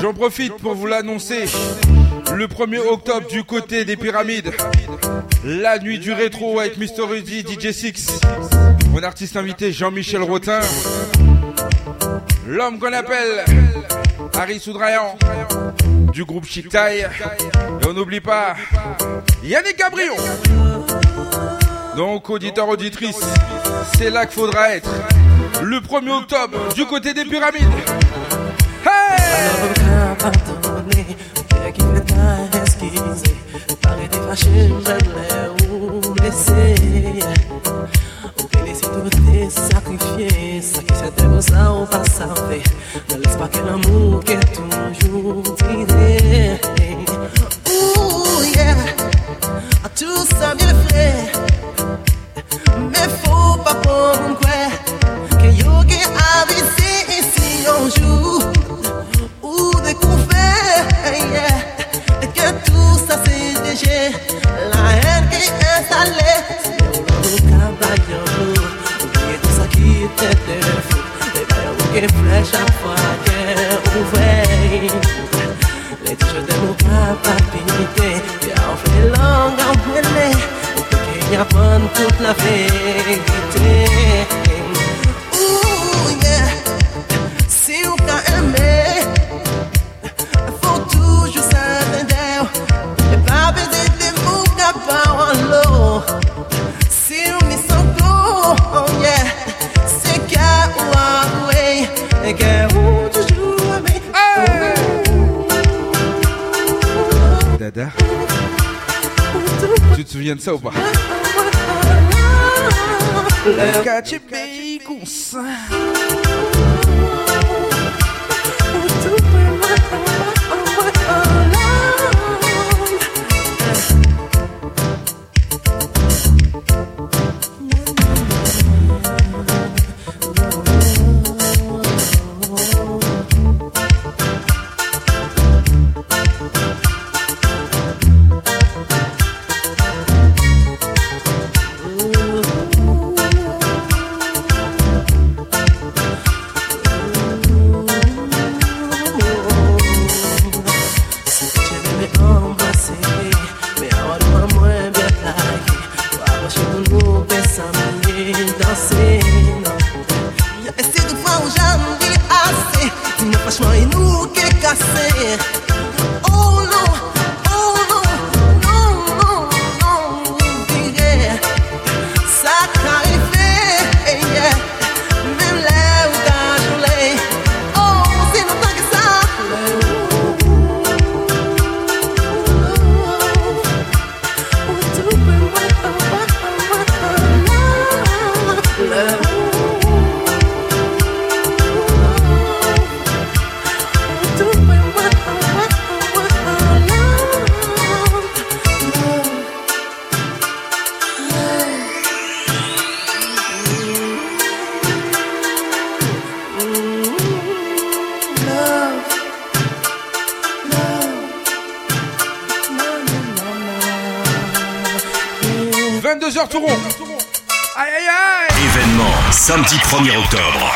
J'en profite pour vous l'annoncer. Le 1er octobre du côté des pyramides, la nuit du rétro avec Mr. Rudy, DJ Six, mon artiste invité Jean-Michel Rotin, l'homme qu'on appelle Harry Soudrayan du groupe Chic Et on n'oublie pas Yannick Gabrion. Donc auditeur auditrice, c'est là qu'il faudra être le 1er octobre, du côté des pyramides.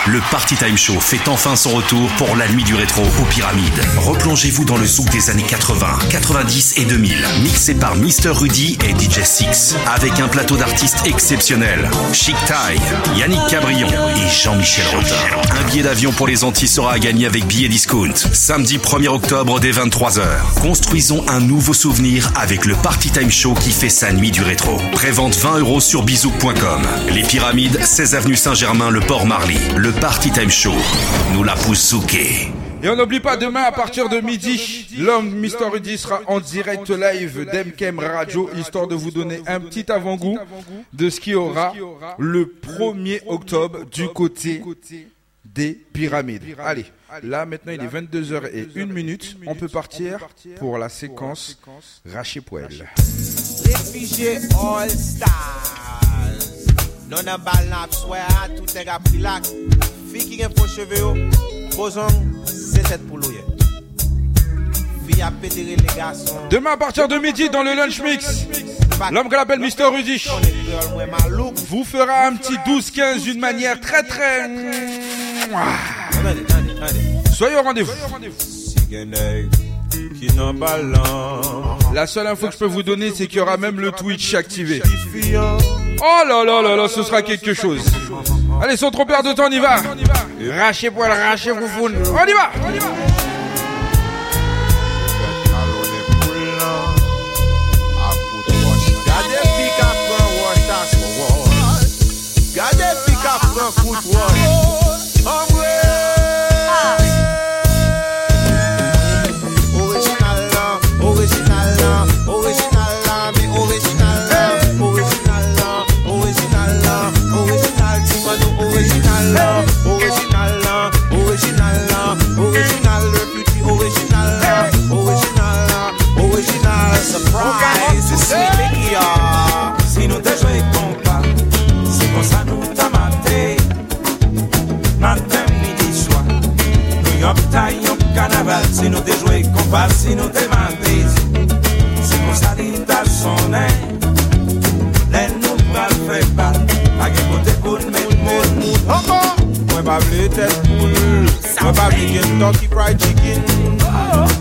Le Party Time Show fait enfin son retour pour la nuit du rétro aux Pyramides. Replongez-vous dans le souk des années 80, 90 et 2000, mixé par Mr. Rudy et DJ Six, avec un plateau d'artistes exceptionnels. Chic Tai, Yannick Cabrion et Jean-Michel Rotin. Un billet d'avion pour les Antilles sera à gagner avec billet discount. Samedi 1er octobre dès 23h. Construisons un nouveau souvenir avec le Party Time Show qui fait sa nuit du rétro. Prévente 20 euros sur bisouk.com. Les Pyramides, 16 avenue Saint-Germain, le Port Marly. Party Time Show. Nous la poussouquet. Et on n'oublie pas, demain à partir de midi, l'homme Mister Rudy sera en direct live d'Emkem Radio, histoire de vous donner un petit avant-goût de ce qui aura le 1er octobre du côté des pyramides. Allez, là maintenant il est 22h et 1 minute, on peut partir pour la séquence Raché Poil. Réfugié All Stars. Gen yo, les garçons. Demain à partir de midi dans le lunch mix, l'homme qu'on appelle Mister Rudy vous fera un petit 12-15 d'une manière très très... Soyez au rendez-vous. La seule info que je peux vous donner, c'est qu'il y aura même le Twitch activé. Oh là là là là, ce sera quelque chose. Allez, sans trop perdre de temps, on y va. Rachez poil, rachez foufoune. On y va. On y va. Gade. Gade kanaval Si nou te jwe kompas, si nou te mandiz Si pou sa di ta sonen Lè nou pral fè pat Pagè kote koun met moun Mwen pa vle tet poul Mwen pa vle Kentucky fried chicken.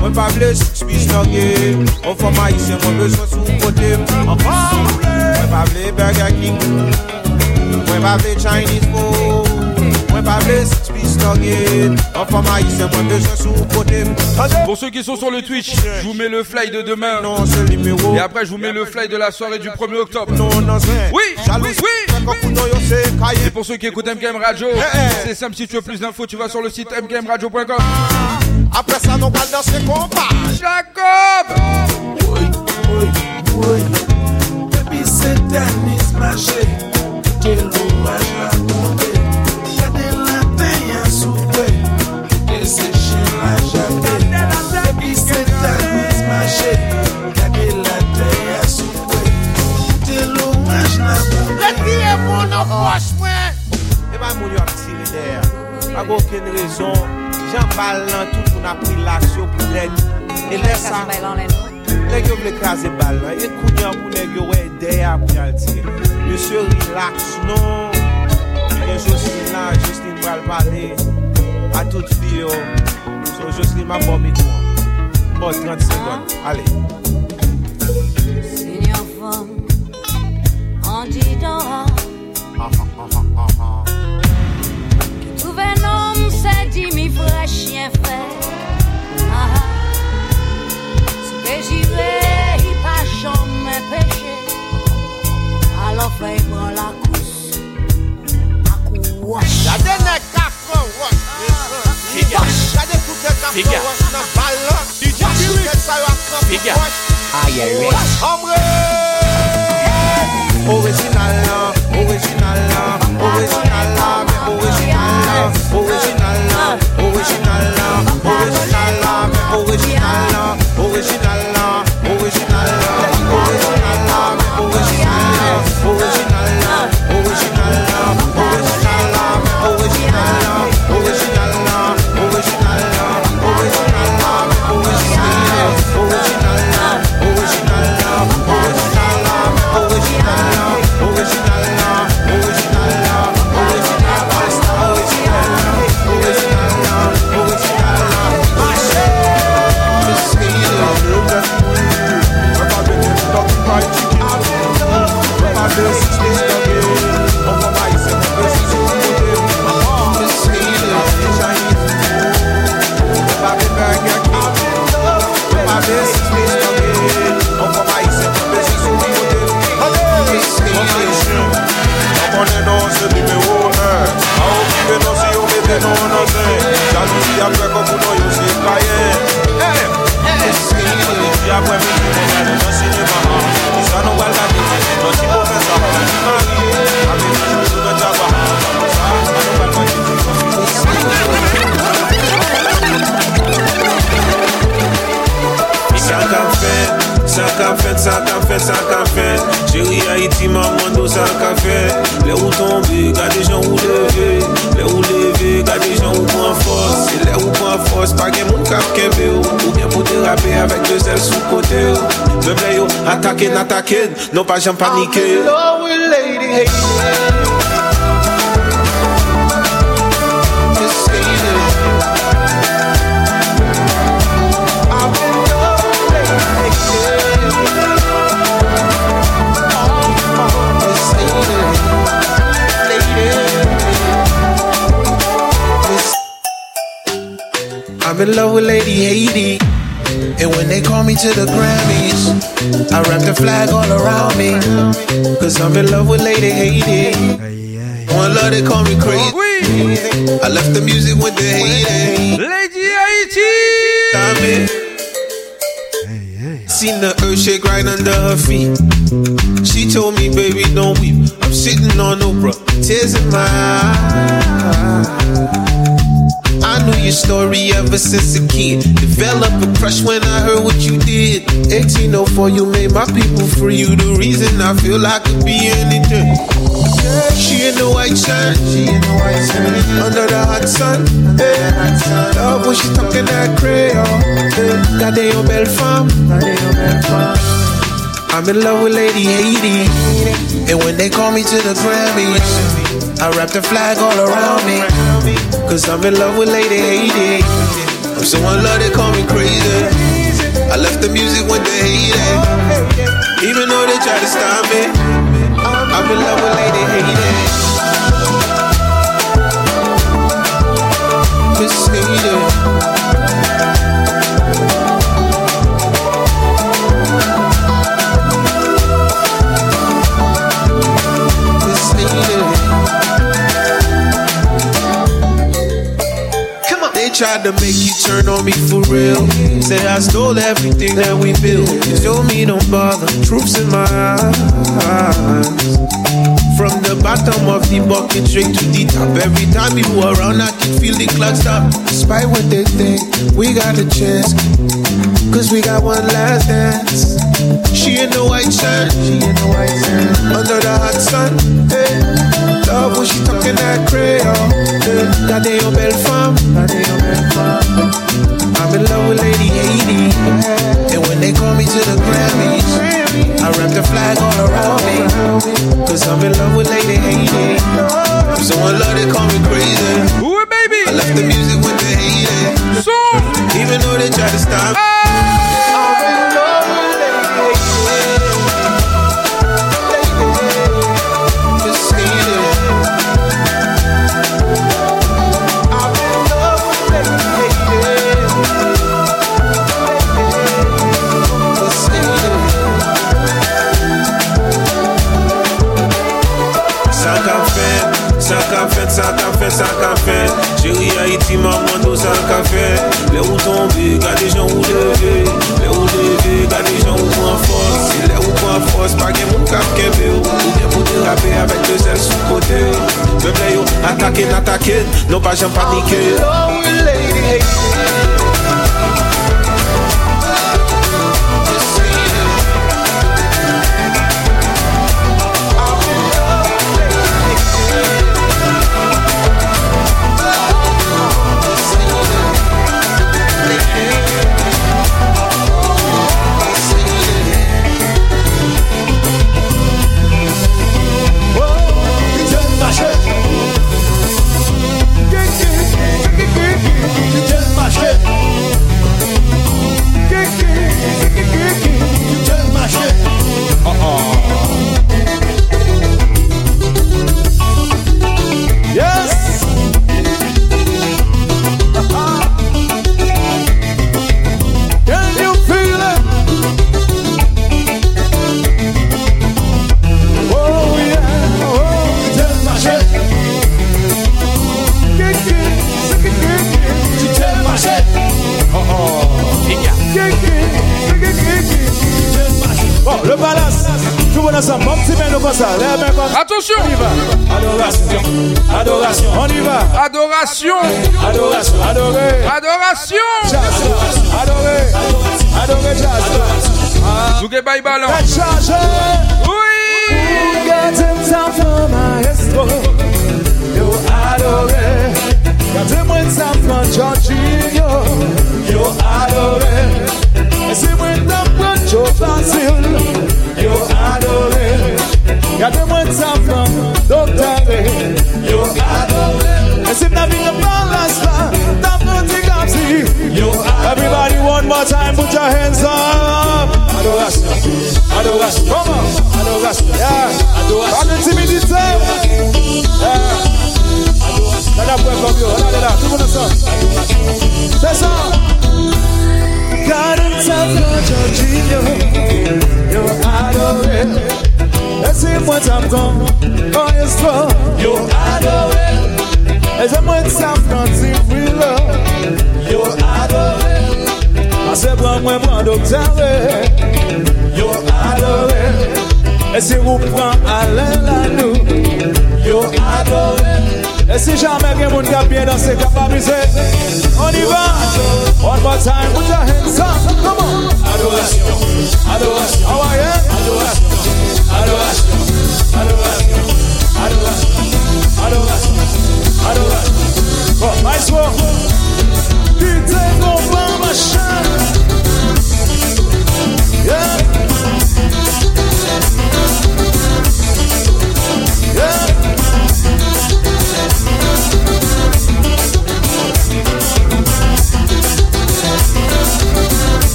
Mwen pa vle six piece nugget. On fò ma yise mwen beso sou kote Mwen pa vle Burger King. Mwen pa vle Chinese food. Pour ceux qui sont sur le Twitch, je vous mets le fly de demain. Et après, je vous mets le fly de la soirée du 1er octobre. Oui, oui, oui. Et pour ceux qui écoutent MKM Radio, c'est simple, si tu veux plus d'infos, tu vas sur le site mkmradio.com. Après ça, nous va danser compas Jacob! L'oraj la tombe Gade an mwosh mwen E ba moun yo ap tire der go ken rezon Jan bal nan tout moun ap rilaksyon pou lèk E lè sa Nèk yo vle kaze bal nan E kounyan pou nèk yo wè der pou yal tire. Yo se rilaks non. Yon Jocelyne la Jocelyne bral pale A tout fi yo So Jocelyne ma bom etou Bon 30 secondes, allez. Seigneur femme En dit c'est dit mi vrai chien fait. Ah, ah. Si désiré, il pas jamais péché. Alors fais moi la course. À. Gade nèg ka pran wash Figa. Gade tout Figa. wash Aye, aye, aye. Omre Original lan, original love, original love, original love, original love, original love, original love, original love, original love, original love, original love, original love, original love, original love. Non pas j'en paniquer. I'm in love with Lady Haiti. I'm in love with Lady Haiti. And when they call me to the Grammys, I wrap the flag all around me. Cause I'm in love with Lady Haiti. One love, they call me crazy. I left the music with the hating. Lady Haiti. Seen the earth shake right under her feet. She told me, baby, don't weep. I'm sitting on Oprah, tears in my eyes. Your story ever since a kid. Developed a crush when I heard what you did. 1804, you made my people free. You the reason I feel like I could be anything. She in the white shirt, she in the white shirt, under the hot sun. Yeah. Love when she talking that Creole. Yeah. Goddamn belle femme. I'm in love with Lady Haiti. And when they call me to the Grammys, I wrap the flag all around me. Cause I'm in love with Lady Haiti. I'm so in love, they call me crazy. I left the music with the hating. Even though they try to stop me, I'm in love with Lady Haiti. Miss Haiti. Tried to make you turn on me for real. Say I stole everything that we built. You told me don't bother. Truth's in my eyes. From the bottom of the bucket straight to the top. Every time you around, I can feel the clock stop. Despite what they think, we got a chance. Cause we got one last dance. She in the white shirt, she in the white shirt. Under the hot sun, hey. Love when she talking that. Hey. Gardez your belle femme, gardez your belle femme. I'm in love with Lady Haiti. And when they call me to the Grammys, I wrap the flag all around me. Cause I'm in love with Lady Haiti. I'm so in love they call me crazy. Ooh, baby. I left the music with the haters. So, even though they try to stop. Ça j'aime pas tes queues.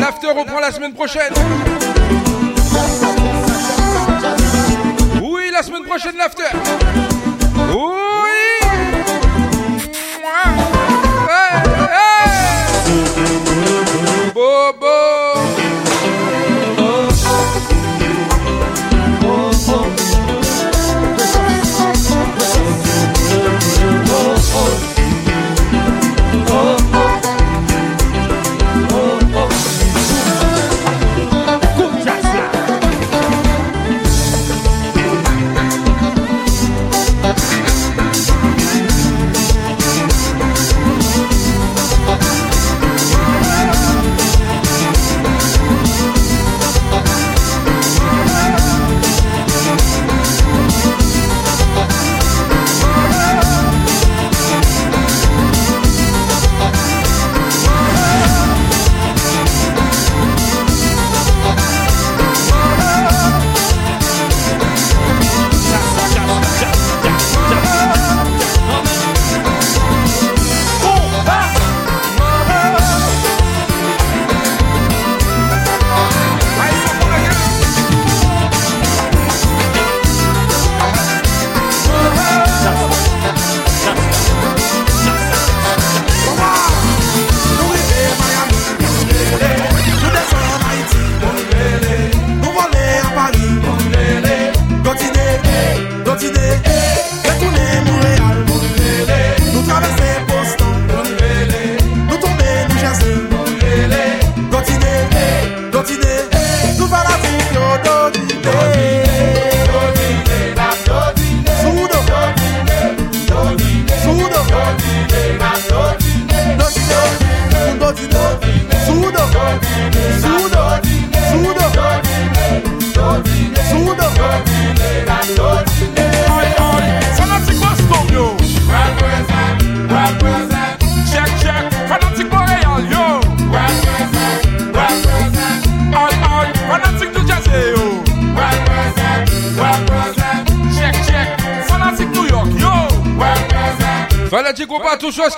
l'after reprend la semaine prochaine. Oui, la semaine prochaine, l'after. Oui.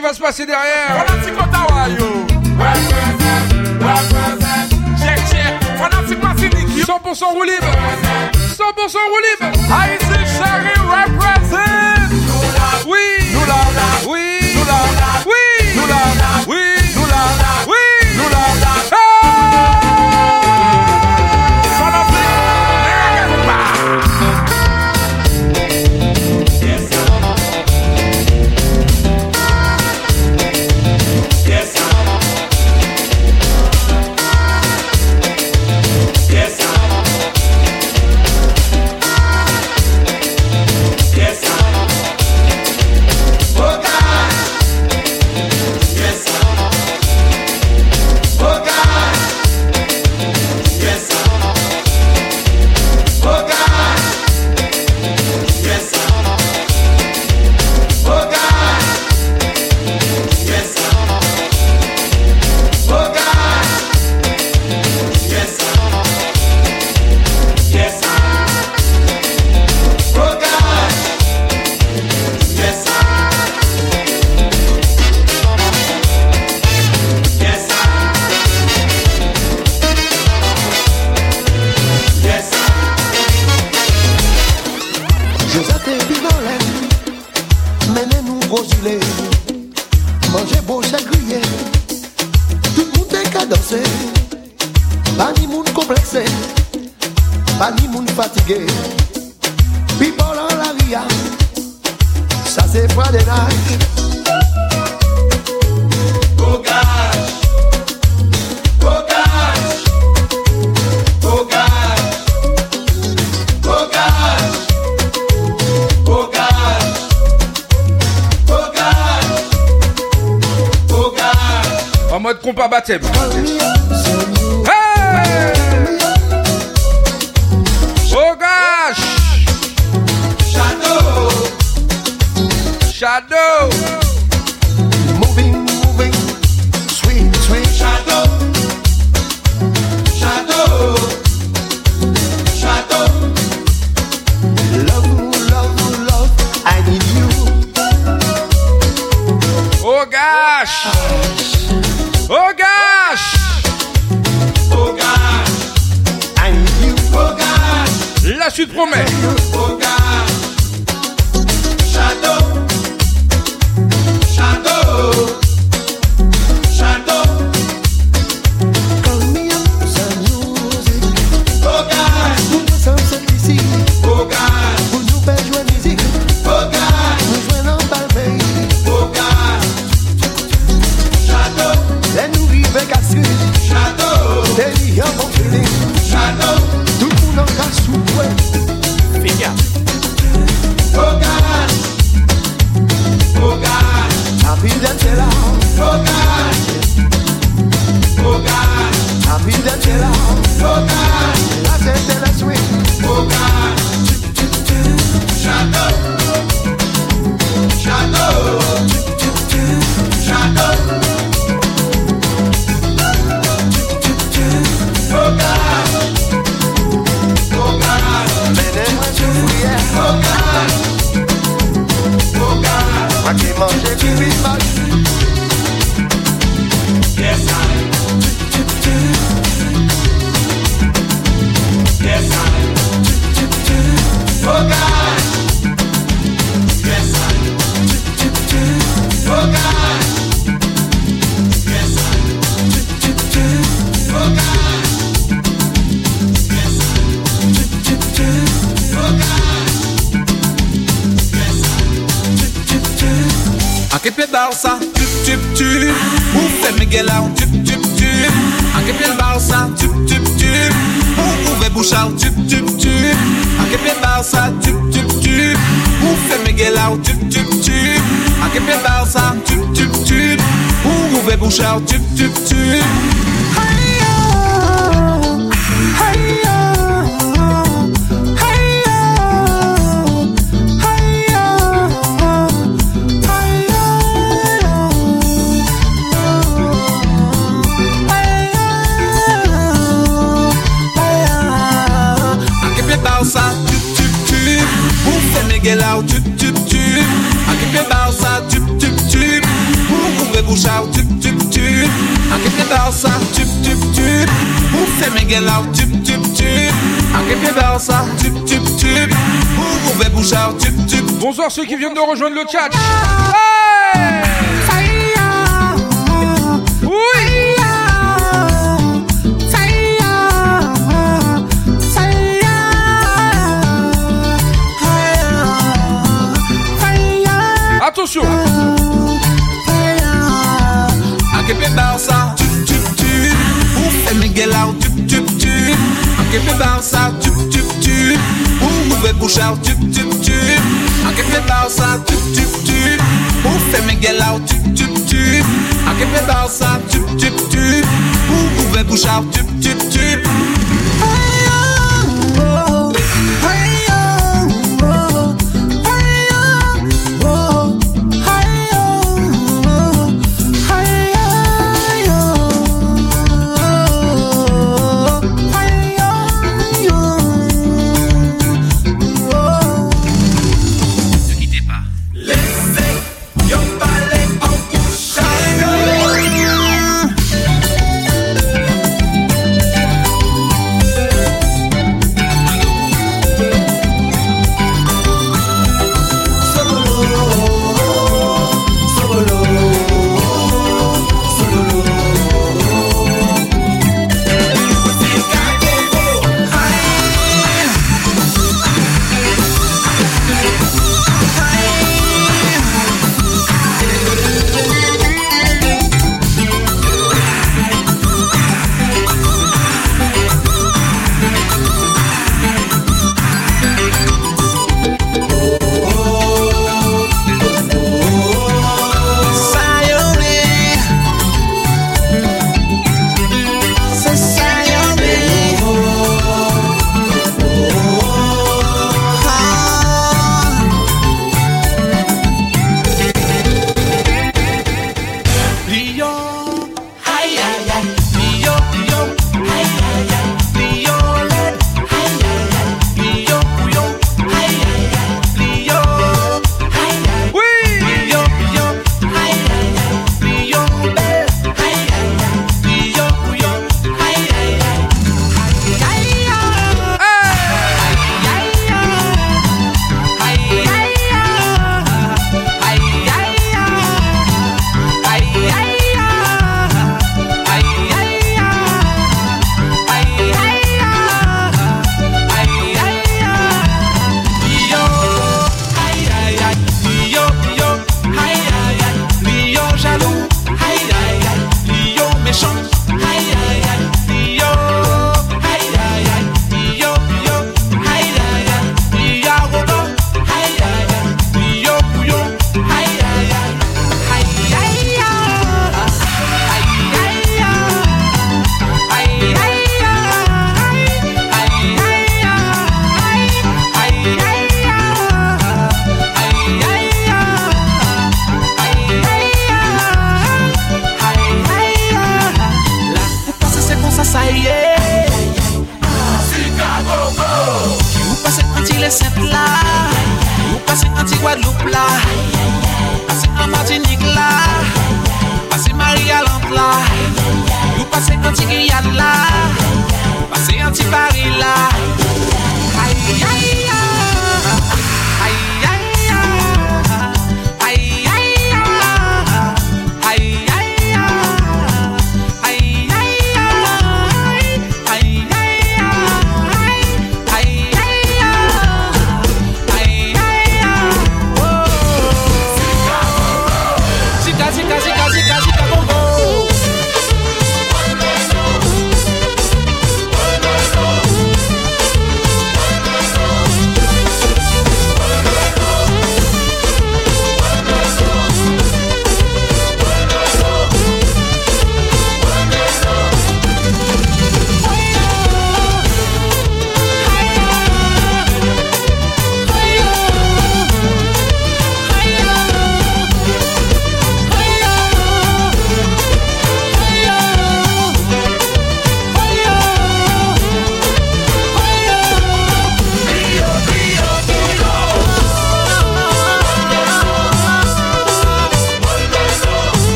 va se passer derrière. bozile Manje bo chakriye Tout moun te ka danse Pa ni moun komplekse Pa ni moun fatige active.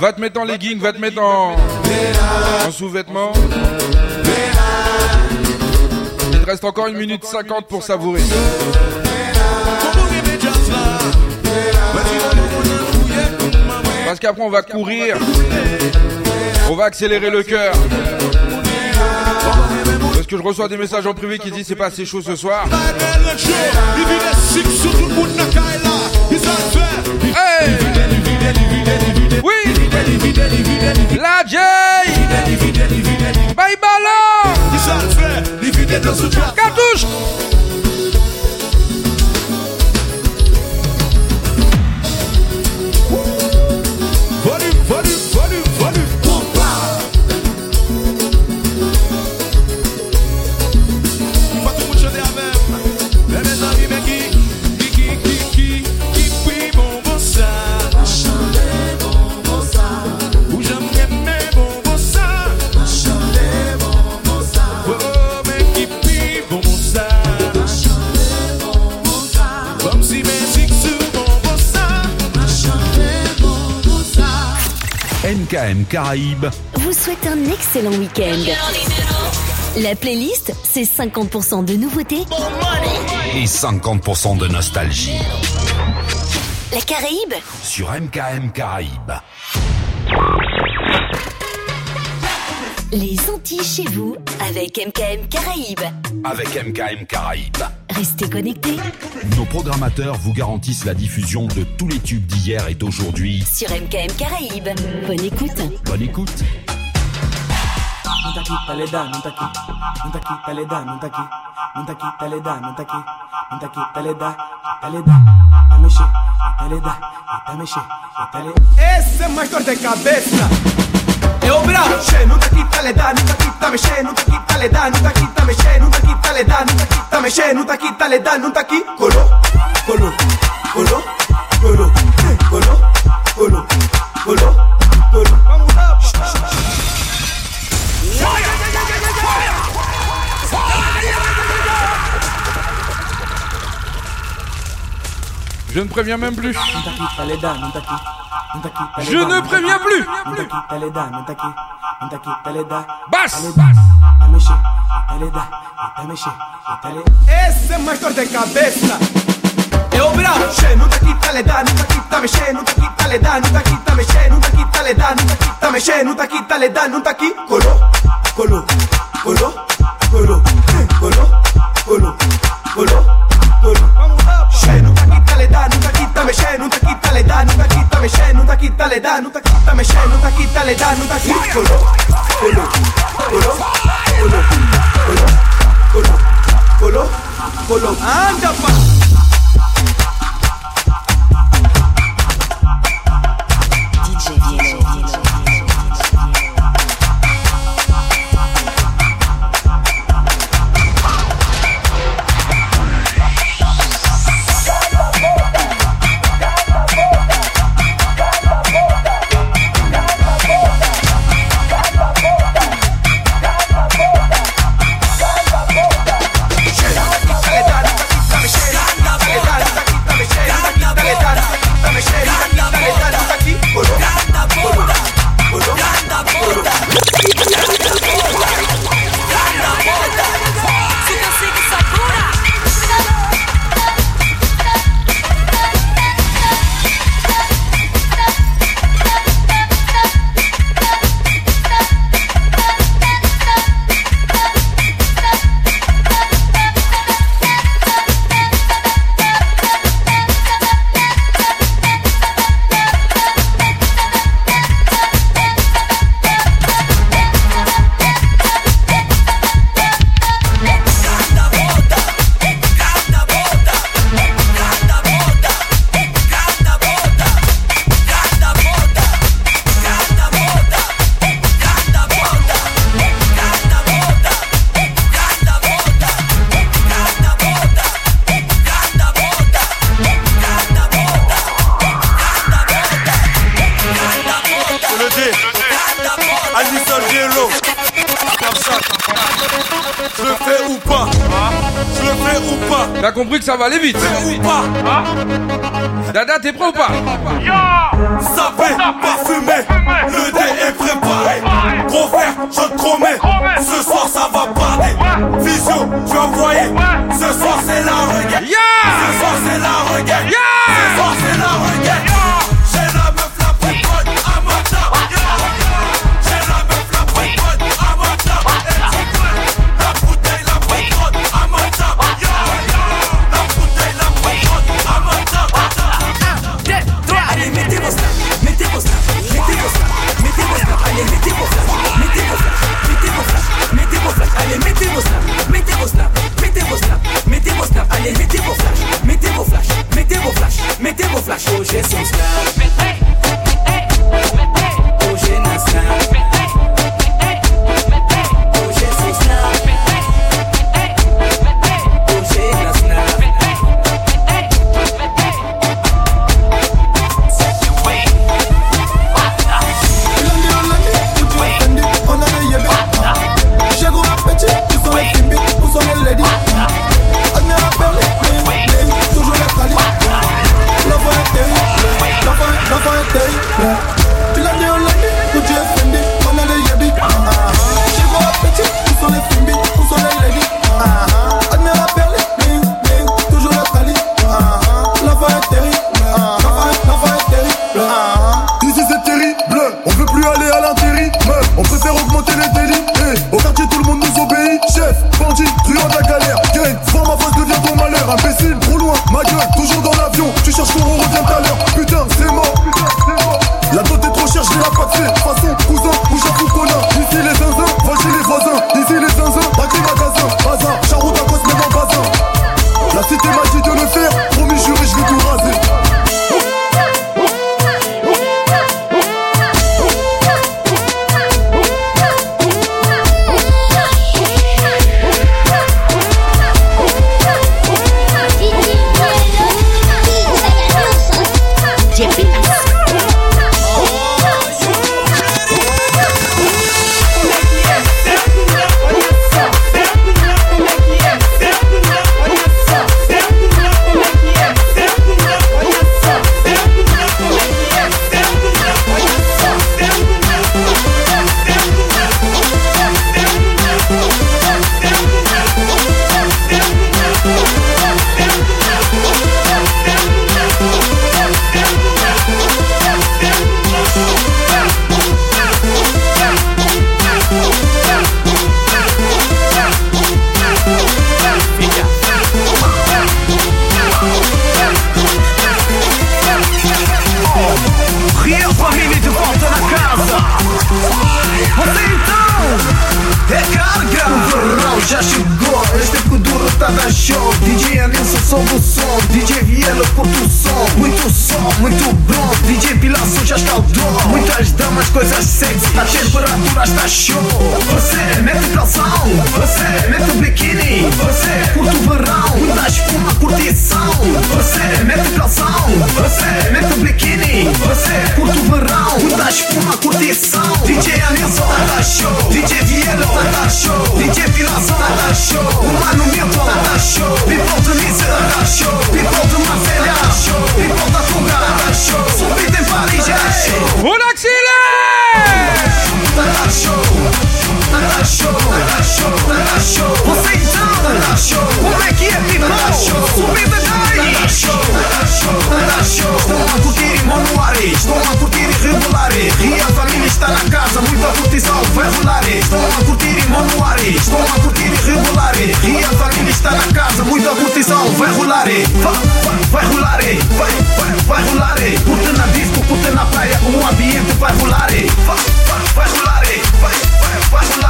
Va te mettre en legging, va te mettre en, en sous-vêtements. Il te reste encore une minute 50 pour savourer. Parce qu'après, on va courir. On va accélérer le cœur. Parce que je reçois des messages en privé qui disent c'est pas assez chaud ce soir. transfert. Hey. Caraïbes vous souhaite un excellent week-end. La playlist, c'est 50% de nouveautés, et 50% de nostalgie la Caraïbe, sur MKM Caraïbes. les Antilles chez vous, avec MKM Caraïbes. Avec MKM Caraïbes. Restez connectés Nos programmateurs vous garantissent la diffusion de tous les tubes d'hier et d'aujourd'hui. sur MKM Caraïbes. Bonne écoute. Bonne écoute. Non ta quita le da, non ta quita, non ta quita le da, non ta quita, non ta quita le da, non ta quita, non ta quita le da, quita le da, mexer, até ele dar, até mexer, até ele. Esse é mais dor de cabeça. É o bravo, não nunca quita le dá, nunca quita mexer, nunca quita le dá, nunca quita mexer, nunca quita le dá, nunca quita mexer, nunca quita le dá, nunca aqui. Colou, colou, colou, colou, eh, colou, colou, colou, colou. Je ne préviens même plus. Je ne préviens plus. Basse. Esse é uma dor de cabeça. Eu. le dà, non tacchitta me sceno, non kitta le dà, non tacchitta me sceno, non tacchitta le dà, non kitta me sceno, non tacchitta le dà, non tacchitta colo, colo, colo, colo, colo, colo, colo, colo, anda pa' va aller vite. Dada, t'es prêt ou pas? Damas, coisas sexy. A temperatura está show. Você mete calção Você mete o biquíni. Você curte o verão Muita espuma, curtição. Você mete calção Você mete biquíni. Você curte o verão Muita espuma, curtição. DJ Anilson, tá show. DJ Vielo, tá show. DJ Pilaço, tá show. O Mano Milton, tá show. People de Nice, tá show. People de Marselha, tá show. People da Tuga, tá show. Subida em Paris, é show! Tá show Você então, Como é que é? Tá show Subida daí Tá show, tá show, tá show Estão a curtir a curtir em Regulari E a família está na casa Muita curtição, vai rolar. Estão a curtir em Monoari Estão a curtir em Regulari E a família está na casa Muita curtição, vai rolar. Vai, vai, vai rolar. Vai, vai, vai rolar. Curte na disco, curte na praia O ambiente vai rolar. Vai, vai, vai rolar. Vai, vai, vai rolar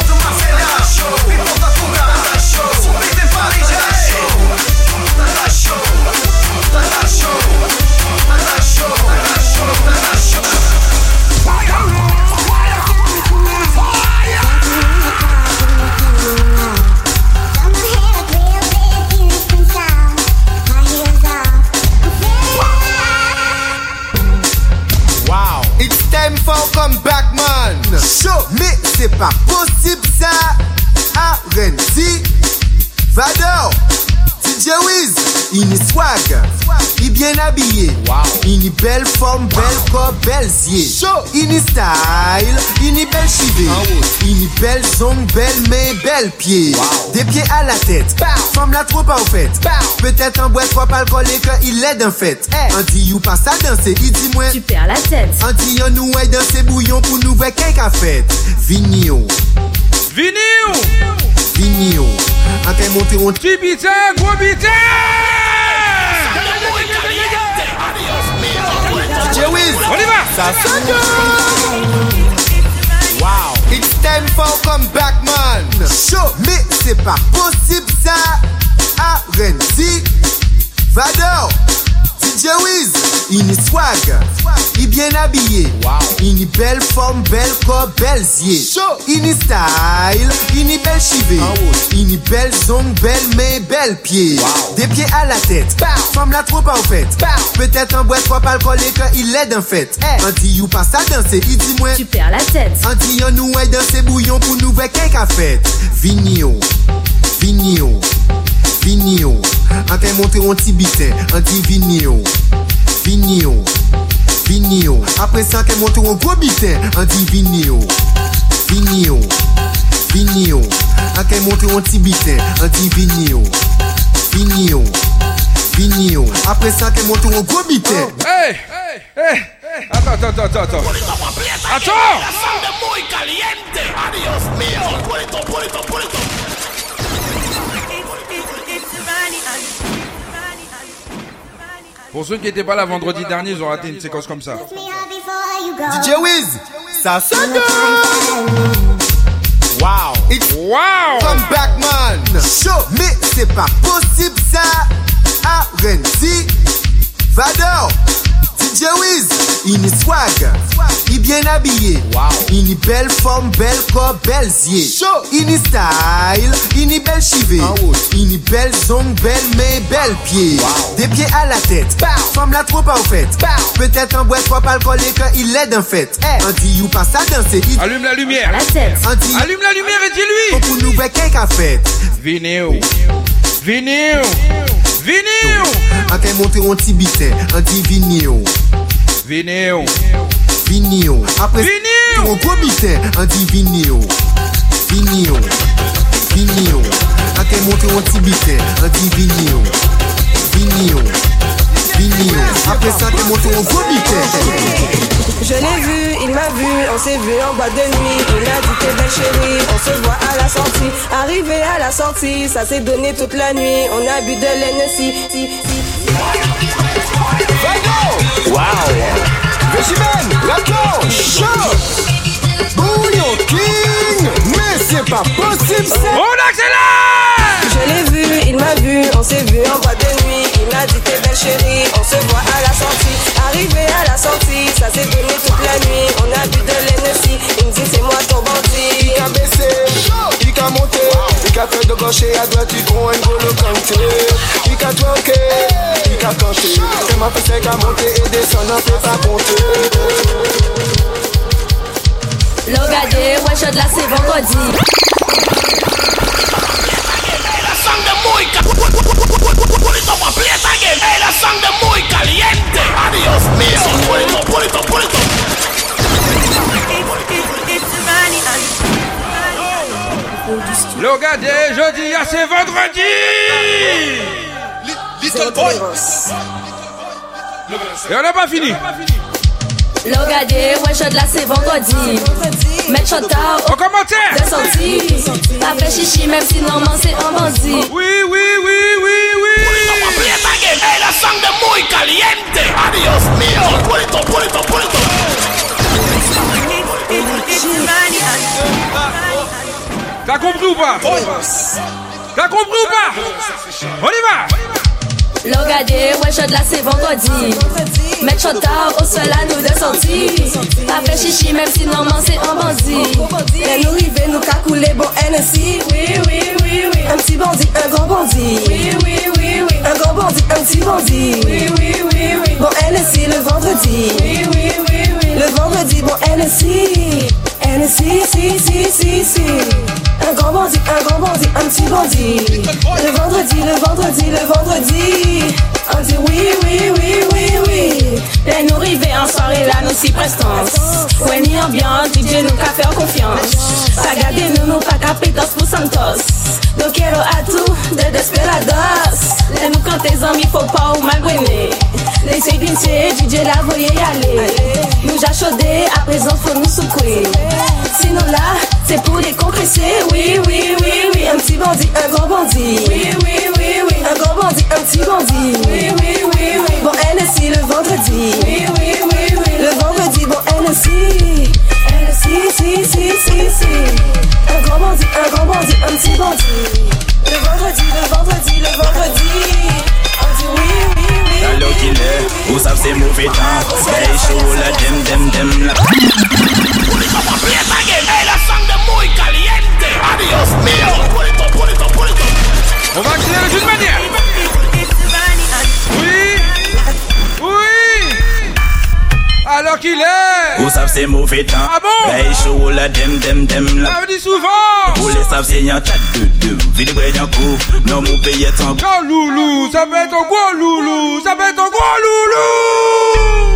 pas possible ça. R&C, Vador, DJ Wiz, est swag, bien habillé. Wow. Il est belle forme, belle corps, belle zier. Show, est style, il est belle chivée. Il est belle zone, belle main, belle pied. Des pieds à la tête, femme la trop parfaite. Peut-être un boîte trop alcoolique quand il est d'un fait. Un dit you passe à danser, il dit moi. Tu perds la tête. Un dit on nous aide dans ses bouillons pour nous voir qu'un café. Vigno. Vigno. Vigno. Un qu'elle monte on Petit Wow. It's time for come back, man. Show, mais c'est pas possible ça. R&C, Vador, DJ Wiz, ini swag, i bien abye, ini bel form, bel kor, bel zye, ini style, ini bel chive, ini bel zong, bel men, bel pie, de pie a la tete, fom la tro pa ou fete, petet an bwet wap alkole kan il led an fete, an di you pa sa danse, i di mwen, an di yon nou wè danse bouyon pou nou wè kek a fete, vini yo, vini yo, vini yo, An te montre an ti biten, an ti vini yo. Vini yo, vini yo. Apre sa an te montre an gwo biten, an ti vini yo. Vini yo, vini yo. An te montre an ti biten, an ti vini yo. Vini yo, vini yo. Apre sa an te montre an gwo biten oh, Hey, hey, hey Attends, attends, attends, attends. Attends! La sangre muy caliente. Adiós mío. Puerto, puerto, puerto. Pour ceux qui n'étaient pas là vendredi dernier, ils ont raté une séquence comme ça. DJ Wiz, ça sonne. Wow. Wow. Come back, man. Show, mais c'est pas possible ça. R&C, Vador, DJ Wiz, il est swag, il est bien habillé. Il est belle forme, belle corps, belle zier. Il est style, il est belle chivée. Il est belle zone, belle main, belle pied. Des pieds à la tête, femme la trop parfaite. Peut-être un boîte trop alcoolique quand il est d'un fait. Dit you passe à danser, il Allume la lumière. Dit Allume la lumière et dis-lui. Pour nous voir qu'un café. Vigno. Vigno. Vini ou? Ate monte an ti biten An ti vini ou. Vini ou? Vini ou. Apre Vini ou? An ti biten An ti vini ou. Vini ou. Vini ou. Ate monte an ti biten An ti vini ou. Vini ou. Après ça gros bitin. Je l'ai vu, il m'a vu, on s'est vu en boîte de nuit. Il a dit t'es belle chérie, on se voit à la sortie. Arrivé à la sortie, ça s'est donné toute la nuit. On a bu de l'Hennessy. Si, si. Wow. Végimène, Lato, chaud. Bouillon King. Mais c'est pas possible, ça. On accélère Je l'ai vu, il m'a vu, on s'est vu en boîte de nuit. Il m'a dit t'es belle chérie, on se voit à la sortie. Arrivé à la sortie, ça s'est donné toute la nuit. On a bu de l'Hennessy, il me dit c'est moi ton bandit. Il a baissé, il a monté, il a fait de gauche et à droite, il prend un golo canté. Il a twerké, il a canté. C'est ma fesse qui a monté et descend, n'en fait pas compter. Logade, ouais, je de là, c'est vendredi. Pulito pa' aprieta again. Hey, la sangre muy caliente. Adiós mío. Pulito, pulito, pulito. Logade, jeudi, ah, c'est vendredi Little boy. Et on n'a pas fini. Logade, ouais, je de là, c'est vendredi. Mettre shot tard, au commentaire. De sortie. Pas fait chichi, même si normalement c'est un bandit. Oui, oui, oui, oui, oui. Pa' again. Hey, la sangre muy caliente. Adiós mío. Pulito, pulito, pulito. T'as compris ou pas? T'as compris ou pas? On y va Logade, ouais, je de là, c'est vendredi. Mettre shot tard, au sol à nous de sortie. Pas fait chichi, même si normalement c'est un bandit. Mais nous river, nous qu'a coulé bon NSI. Oui, oui, oui, oui. Un petit bandit, un grand bandit. Oui, oui, oui, oui. Un grand bandit, un petit bandit. Oui, oui, oui, oui. Bon NSI le vendredi. Oui, oui, oui, oui. Le vendredi, bon NSI. NSI, si, si, si, si. Un grand bandit, un grand bandit, un petit bandit. Le vendredi, le vendredi, le vendredi. On dit oui, oui, oui, oui, oui. Et nous river en soirée là, nous si prestance. Ouais, ni ambiance, DJ nous qu'a faire confiance. Pas garder nous, nous pas qu'à pétos pour Santos. Donc, quiero a tout de desperados. Les nous quand tes amis, faut pas ou mal brûler. Laissez pincher, DJ la voyez y aller. Nous j'achaudé, à présent faut nous secouer. Sinon là, c'est pour décompresser. Oui, oui, oui, oui. Un petit bandit, un grand bandit. Oui, oui, oui, oui. Un grand bandit, un petit bandit. Oui, oui, oui, oui. Bon, NSI le vendredi. Oui, oui, oui, oui. Le vendredi, bon, NSI. NSI, si, si, si, si. Un grand bandit, un grand bandit, un petit bandit. Le vendredi, le vendredi, le vendredi. On dit oui, oui, oui. Low killer, vous savez c'est mauvais temps. Hey, chaud, la dem, dem, dem, la. Hey, la sangre muy caliente. Adiós mío. Vous savez c'est mauvais temps. Ah bon? Hey, chaud, la dem, dem, dem, la. De. Non, mon pays est en Oh loulou, un gros loulou, être un gros loulou.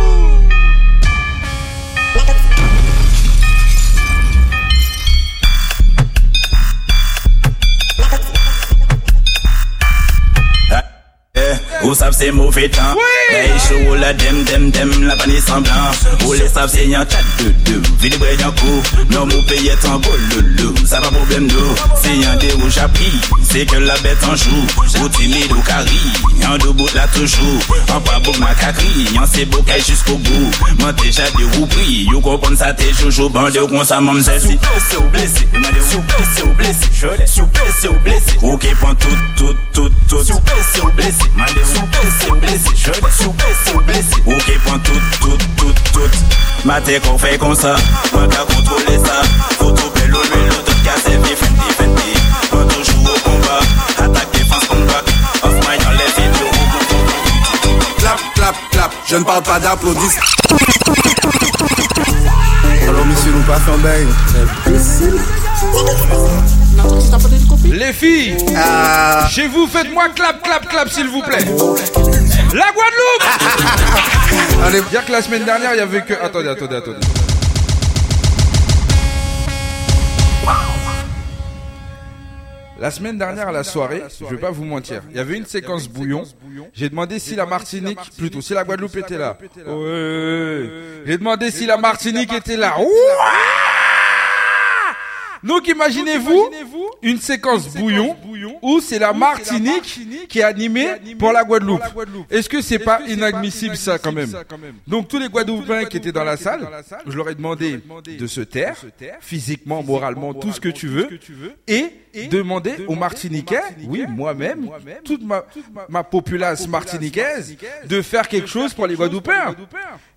Savez c'est mauvais temps. Hey, chaud, la dem, dem, dem, la panne semblant. Vous les c'est y'en chat de deux. Bré d'un coup. Non, mon pays est en beau loulou. Ça pas problème d'eau. C'est y'en des rouges à prix. C'est que la bête en joue. Ou timide ou carré. Y'en deux bouts là toujours. En pas beau ma cacri. Y'en c'est beau jusqu'au bout. Moi déjà des roupris. You comprends ça t'es joujou. Bandé ou qu'on ça m'en ou blessé. Ou blessé. Blessé ou blessé. Ok, prends tout, tout, tout, tout. Blessé ou blessé. Blessé ou blessé. Sous blessé ou blessé. Ok, prends tout, tout, tout, tout. Maté qu'on fait comme ça. Moi qu'à contrôler ça. Faut trouver l'eau, l'eau, tout casser, vif, fendi, fendi. Moi toujours au combat. Attaque, défense, combat. Off my dans les vidéos. Clap, clap, clap, je ne parle pas d'applaudissements. Les filles, chez vous, faites-moi clap, clap, clap, s'il vous plaît. La Guadeloupe Allez. Dire que la semaine dernière, il y avait que... Attendez, attendez, attendez. La semaine dernière à la soirée, je vais pas vous mentir, il y avait une séquence bouillon. J'ai demandé si la Martinique, plutôt si la Guadeloupe était là. Ouais. J'ai demandé si la Martinique était là. Donc imaginez-vous, une séquence bouillon ou c'est la Martinique qui est animée pour la Guadeloupe. Est-ce que c'est pas inadmissible ça quand même Donc tous les Guadeloupéens qui étaient dans la salle, je leur ai demandé de se taire, physiquement, moralement, tout ce que tu veux, et demander aux Martiniquais, oui, moi-même, toute ma, ma populace martiniquaise, de faire quelque chose pour les Guadeloupéens.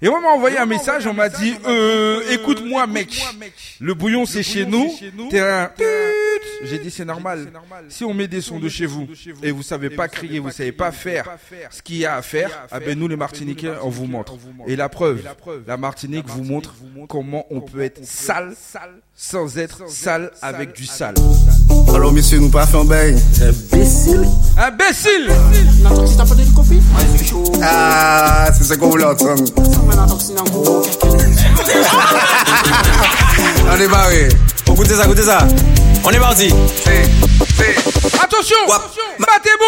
Et on m'a envoyé un message, on m'a dit, euh, écoute-moi mec, le bouillon c'est chez nous, t'es un. J'ai dit c'est normal. Si on met des sons de chez vous et vous savez pas crier, vous savez pas faire ce qu'il y a à faire, ah ben nous les Martiniquais on vous montre. Et la preuve, la Martinique vous montre comment on peut être sale sans être sale avec du sale. Alors, messieurs, nous pas fait un bail. Imbécile. Imbécile. Ah, c'est ce qu'on voulait entendre. On est barré. Écoutez ça, écoutez ça. On est parti. Attention Battez bon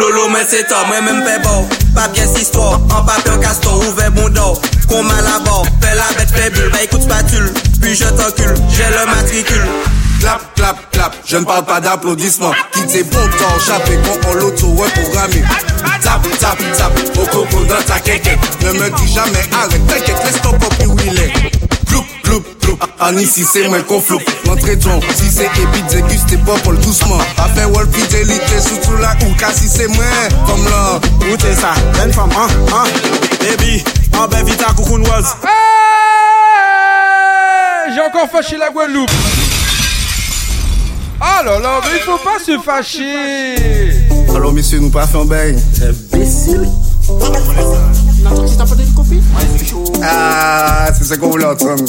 Lolo men se to, mwen men pe bo Pa piye si sto, an pape an castor Ouve bon do, kon mal à bord Fais la bête, fais bulle, bah écoute spatule Puis je t'encule, j'ai le matricule Clap, clap, clap, je ne parle pas d'applaudissements. Quitte tes bon temps, chaper quand on l'auto reprogrammé. Tap, tap, tap, au coco dans ta quéquette. Ne me dis jamais arrête, t'inquiète, laisse ton copie où il est. Cloup, cloup, cloup, en ici c'est moi qu'on floupe. L'entrée de si c'est épique, déguste pas pour le doucement. Après Wall fidélité, sous la ouka, si c'est moi, comme là. Écoutez ça, jeune femme, hein, hein. Baby, en ben vite à coucou. J'ai encore fâché la Guadeloupe. Oh là là, mais il faut pas se fâcher. Alors messieurs, nous pas en bail. C'est imbécile. T'as pas de copie Ah, c'est ça qu'on voulait entendre.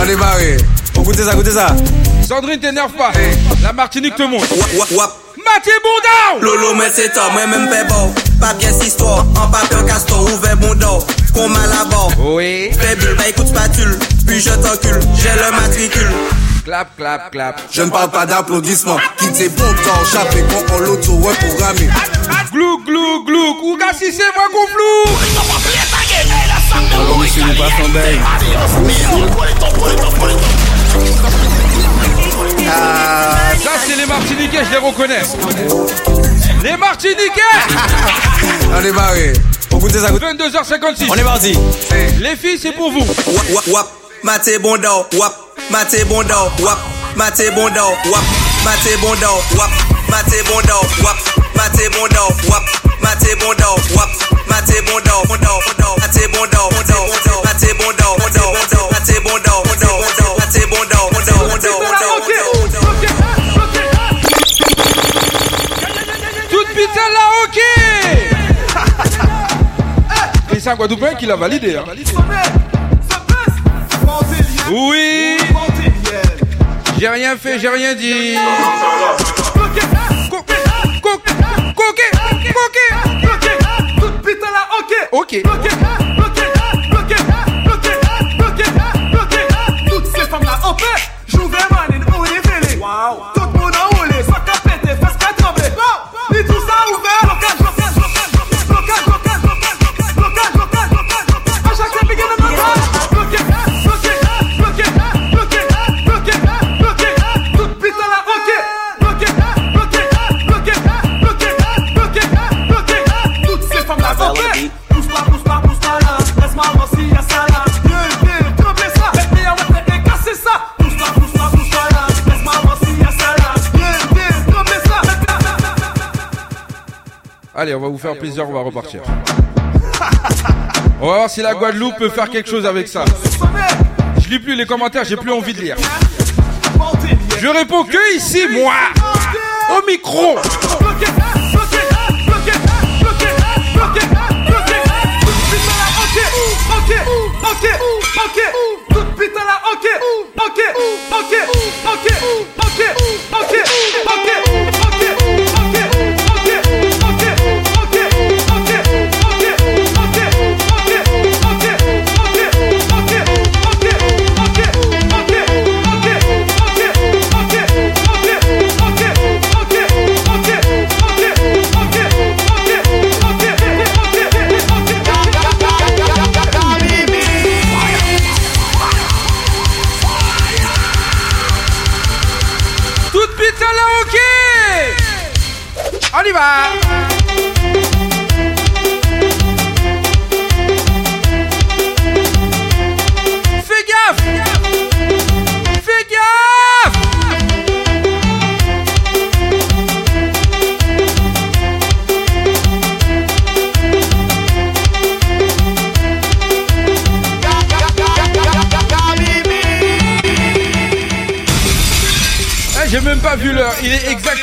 Allez, est barré. On goûte ça, goûtez ça. Sandrine, t'énerve pas. Eh. La Martinique te montre. Mathieu Bourdin Lolo, mais c'est toi, moi-même, pas bon pa pjen sistor An papen kastor, ouve bon dor Kon malabar, oui. febul Ba ekout spatul, puis je t'encule. J'ai le matricule. Clap, clap, clap. Je ne parle pas d'applaudissements. Qui t'es bon temps, chapé Kon kon l'auto, ouais programmé Glou, glou, glou, kou gasi se vwa kon Ah, ça c'est les Martiniquais, je les reconnais. Les Martiniquais On est barré. On goûte ça. 22h56. On est parti. Les filles, c'est pour vous. Wap, wap, maté bon dao. Wap, maté bon dao. Wap, maté bon dao. Wap, maté bon dao. Wap, maté bon dao. Wap, maté bon dao. Wap, maté bon dao. Wap, maté bon dao. Bon dao, bon dao. Maté bon dao. Bon dao, bon dao. Maté bon dao. Bon dao, bon dao. Maté bon dao. Bon dao, bon. Maté bon dao. un Guadeloupéen qui l'a validé. Hein. Oui. J'ai rien fait, j'ai rien dit. Ok. ok, ok, ok, ok, ok, Toutes ces femmes-là en paix, je vous vais m'aller au révéler. Waouh. Allez, on va vous faire plaisir, on va repartir. On va voir si la Guadeloupe peut faire quelque chose avec ça. Je lis plus les commentaires, j'ai plus envie de lire. Je réponds que ici, moi, au micro. Ok, ok, ok,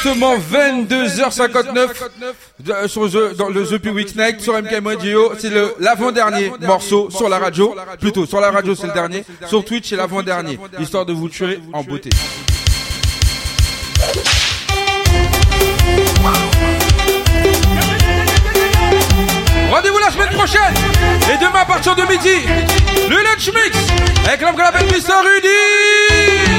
exactement 22h59 de- euh, sur dans le The Public Night sur MK Radio. C'est l'avant-dernier morceau sur la radio. Plutôt, sur la radio, c'est le dernier. Sur Twitch, c'est l'avant-dernier. Histoire de vous tuer en beauté. Rendez-vous la semaine prochaine et demain à partir de midi, le lunch mix avec l'homme qu'on appelle Mr. Rudy.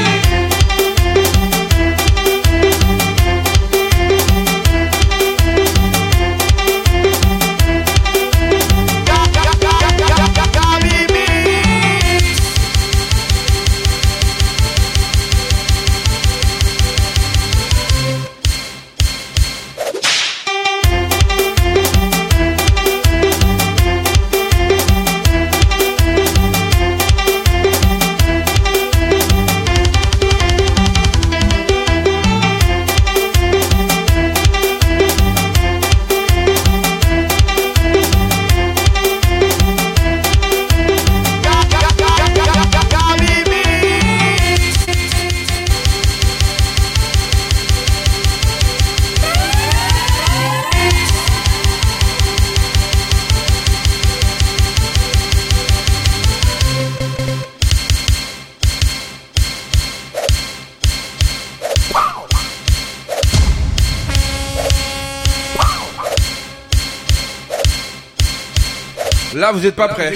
Là, vous êtes pas prêts.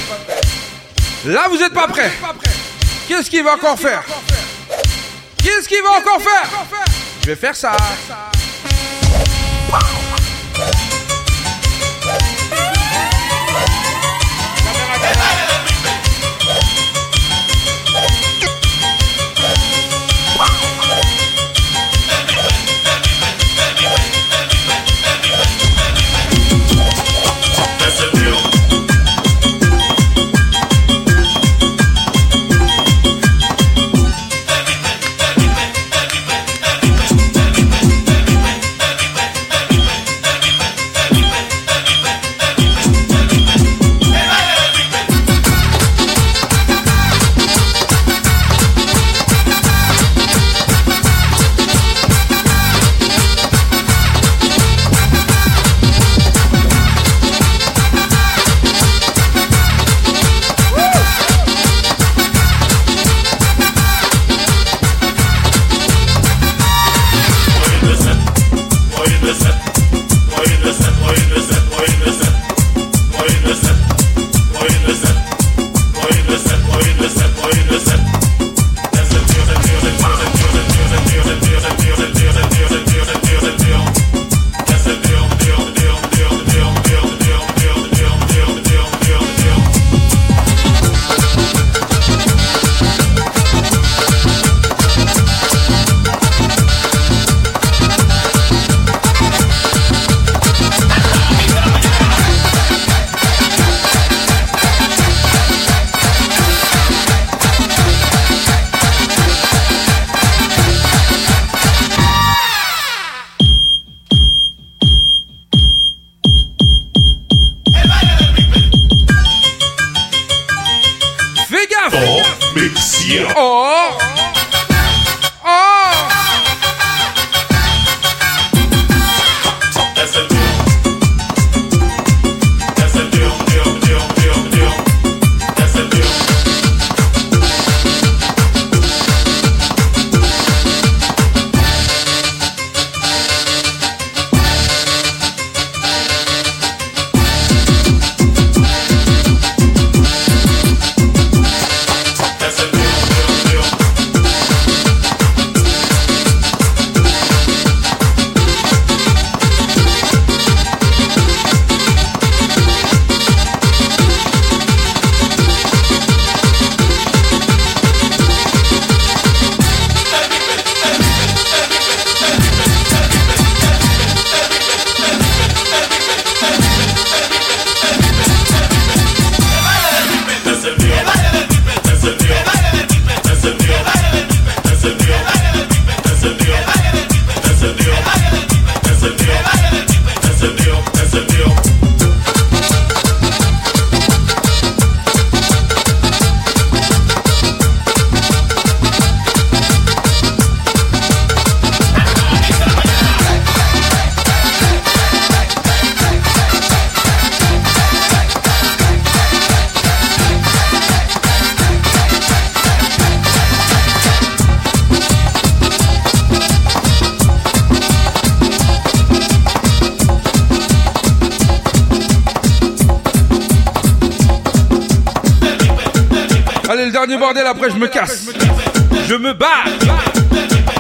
Là, vous êtes pas prêts. Qu'est-ce qu'il va encore faire Qu'est-ce qu'il va encore faire Je vais faire ça.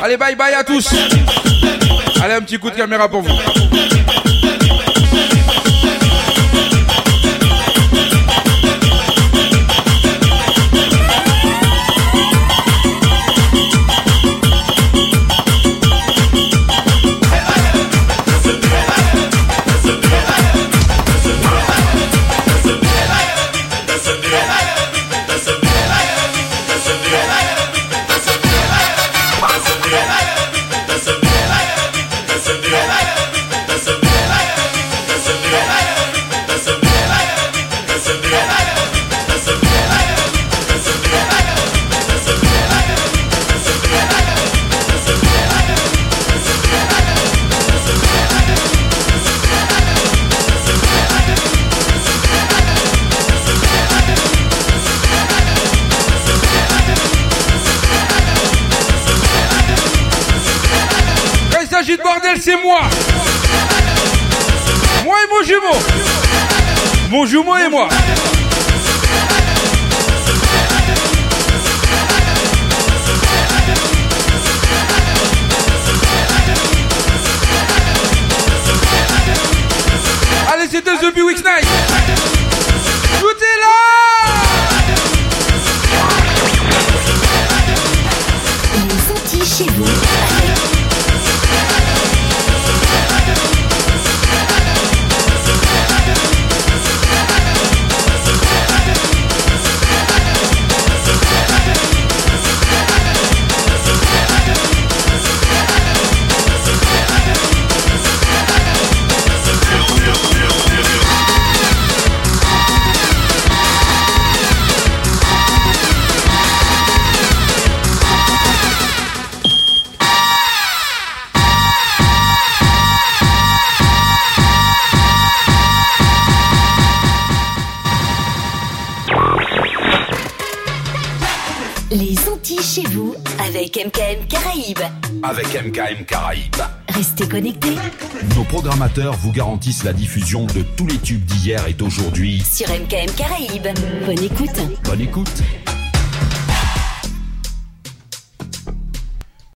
Allez, bye bye à tous. Allez, un petit coup de caméra pour vous. Vous garantissent la diffusion de tous les tubes d'hier et d'aujourd'hui. sur MKM Caraïbes. Bonne écoute. Bonne écoute.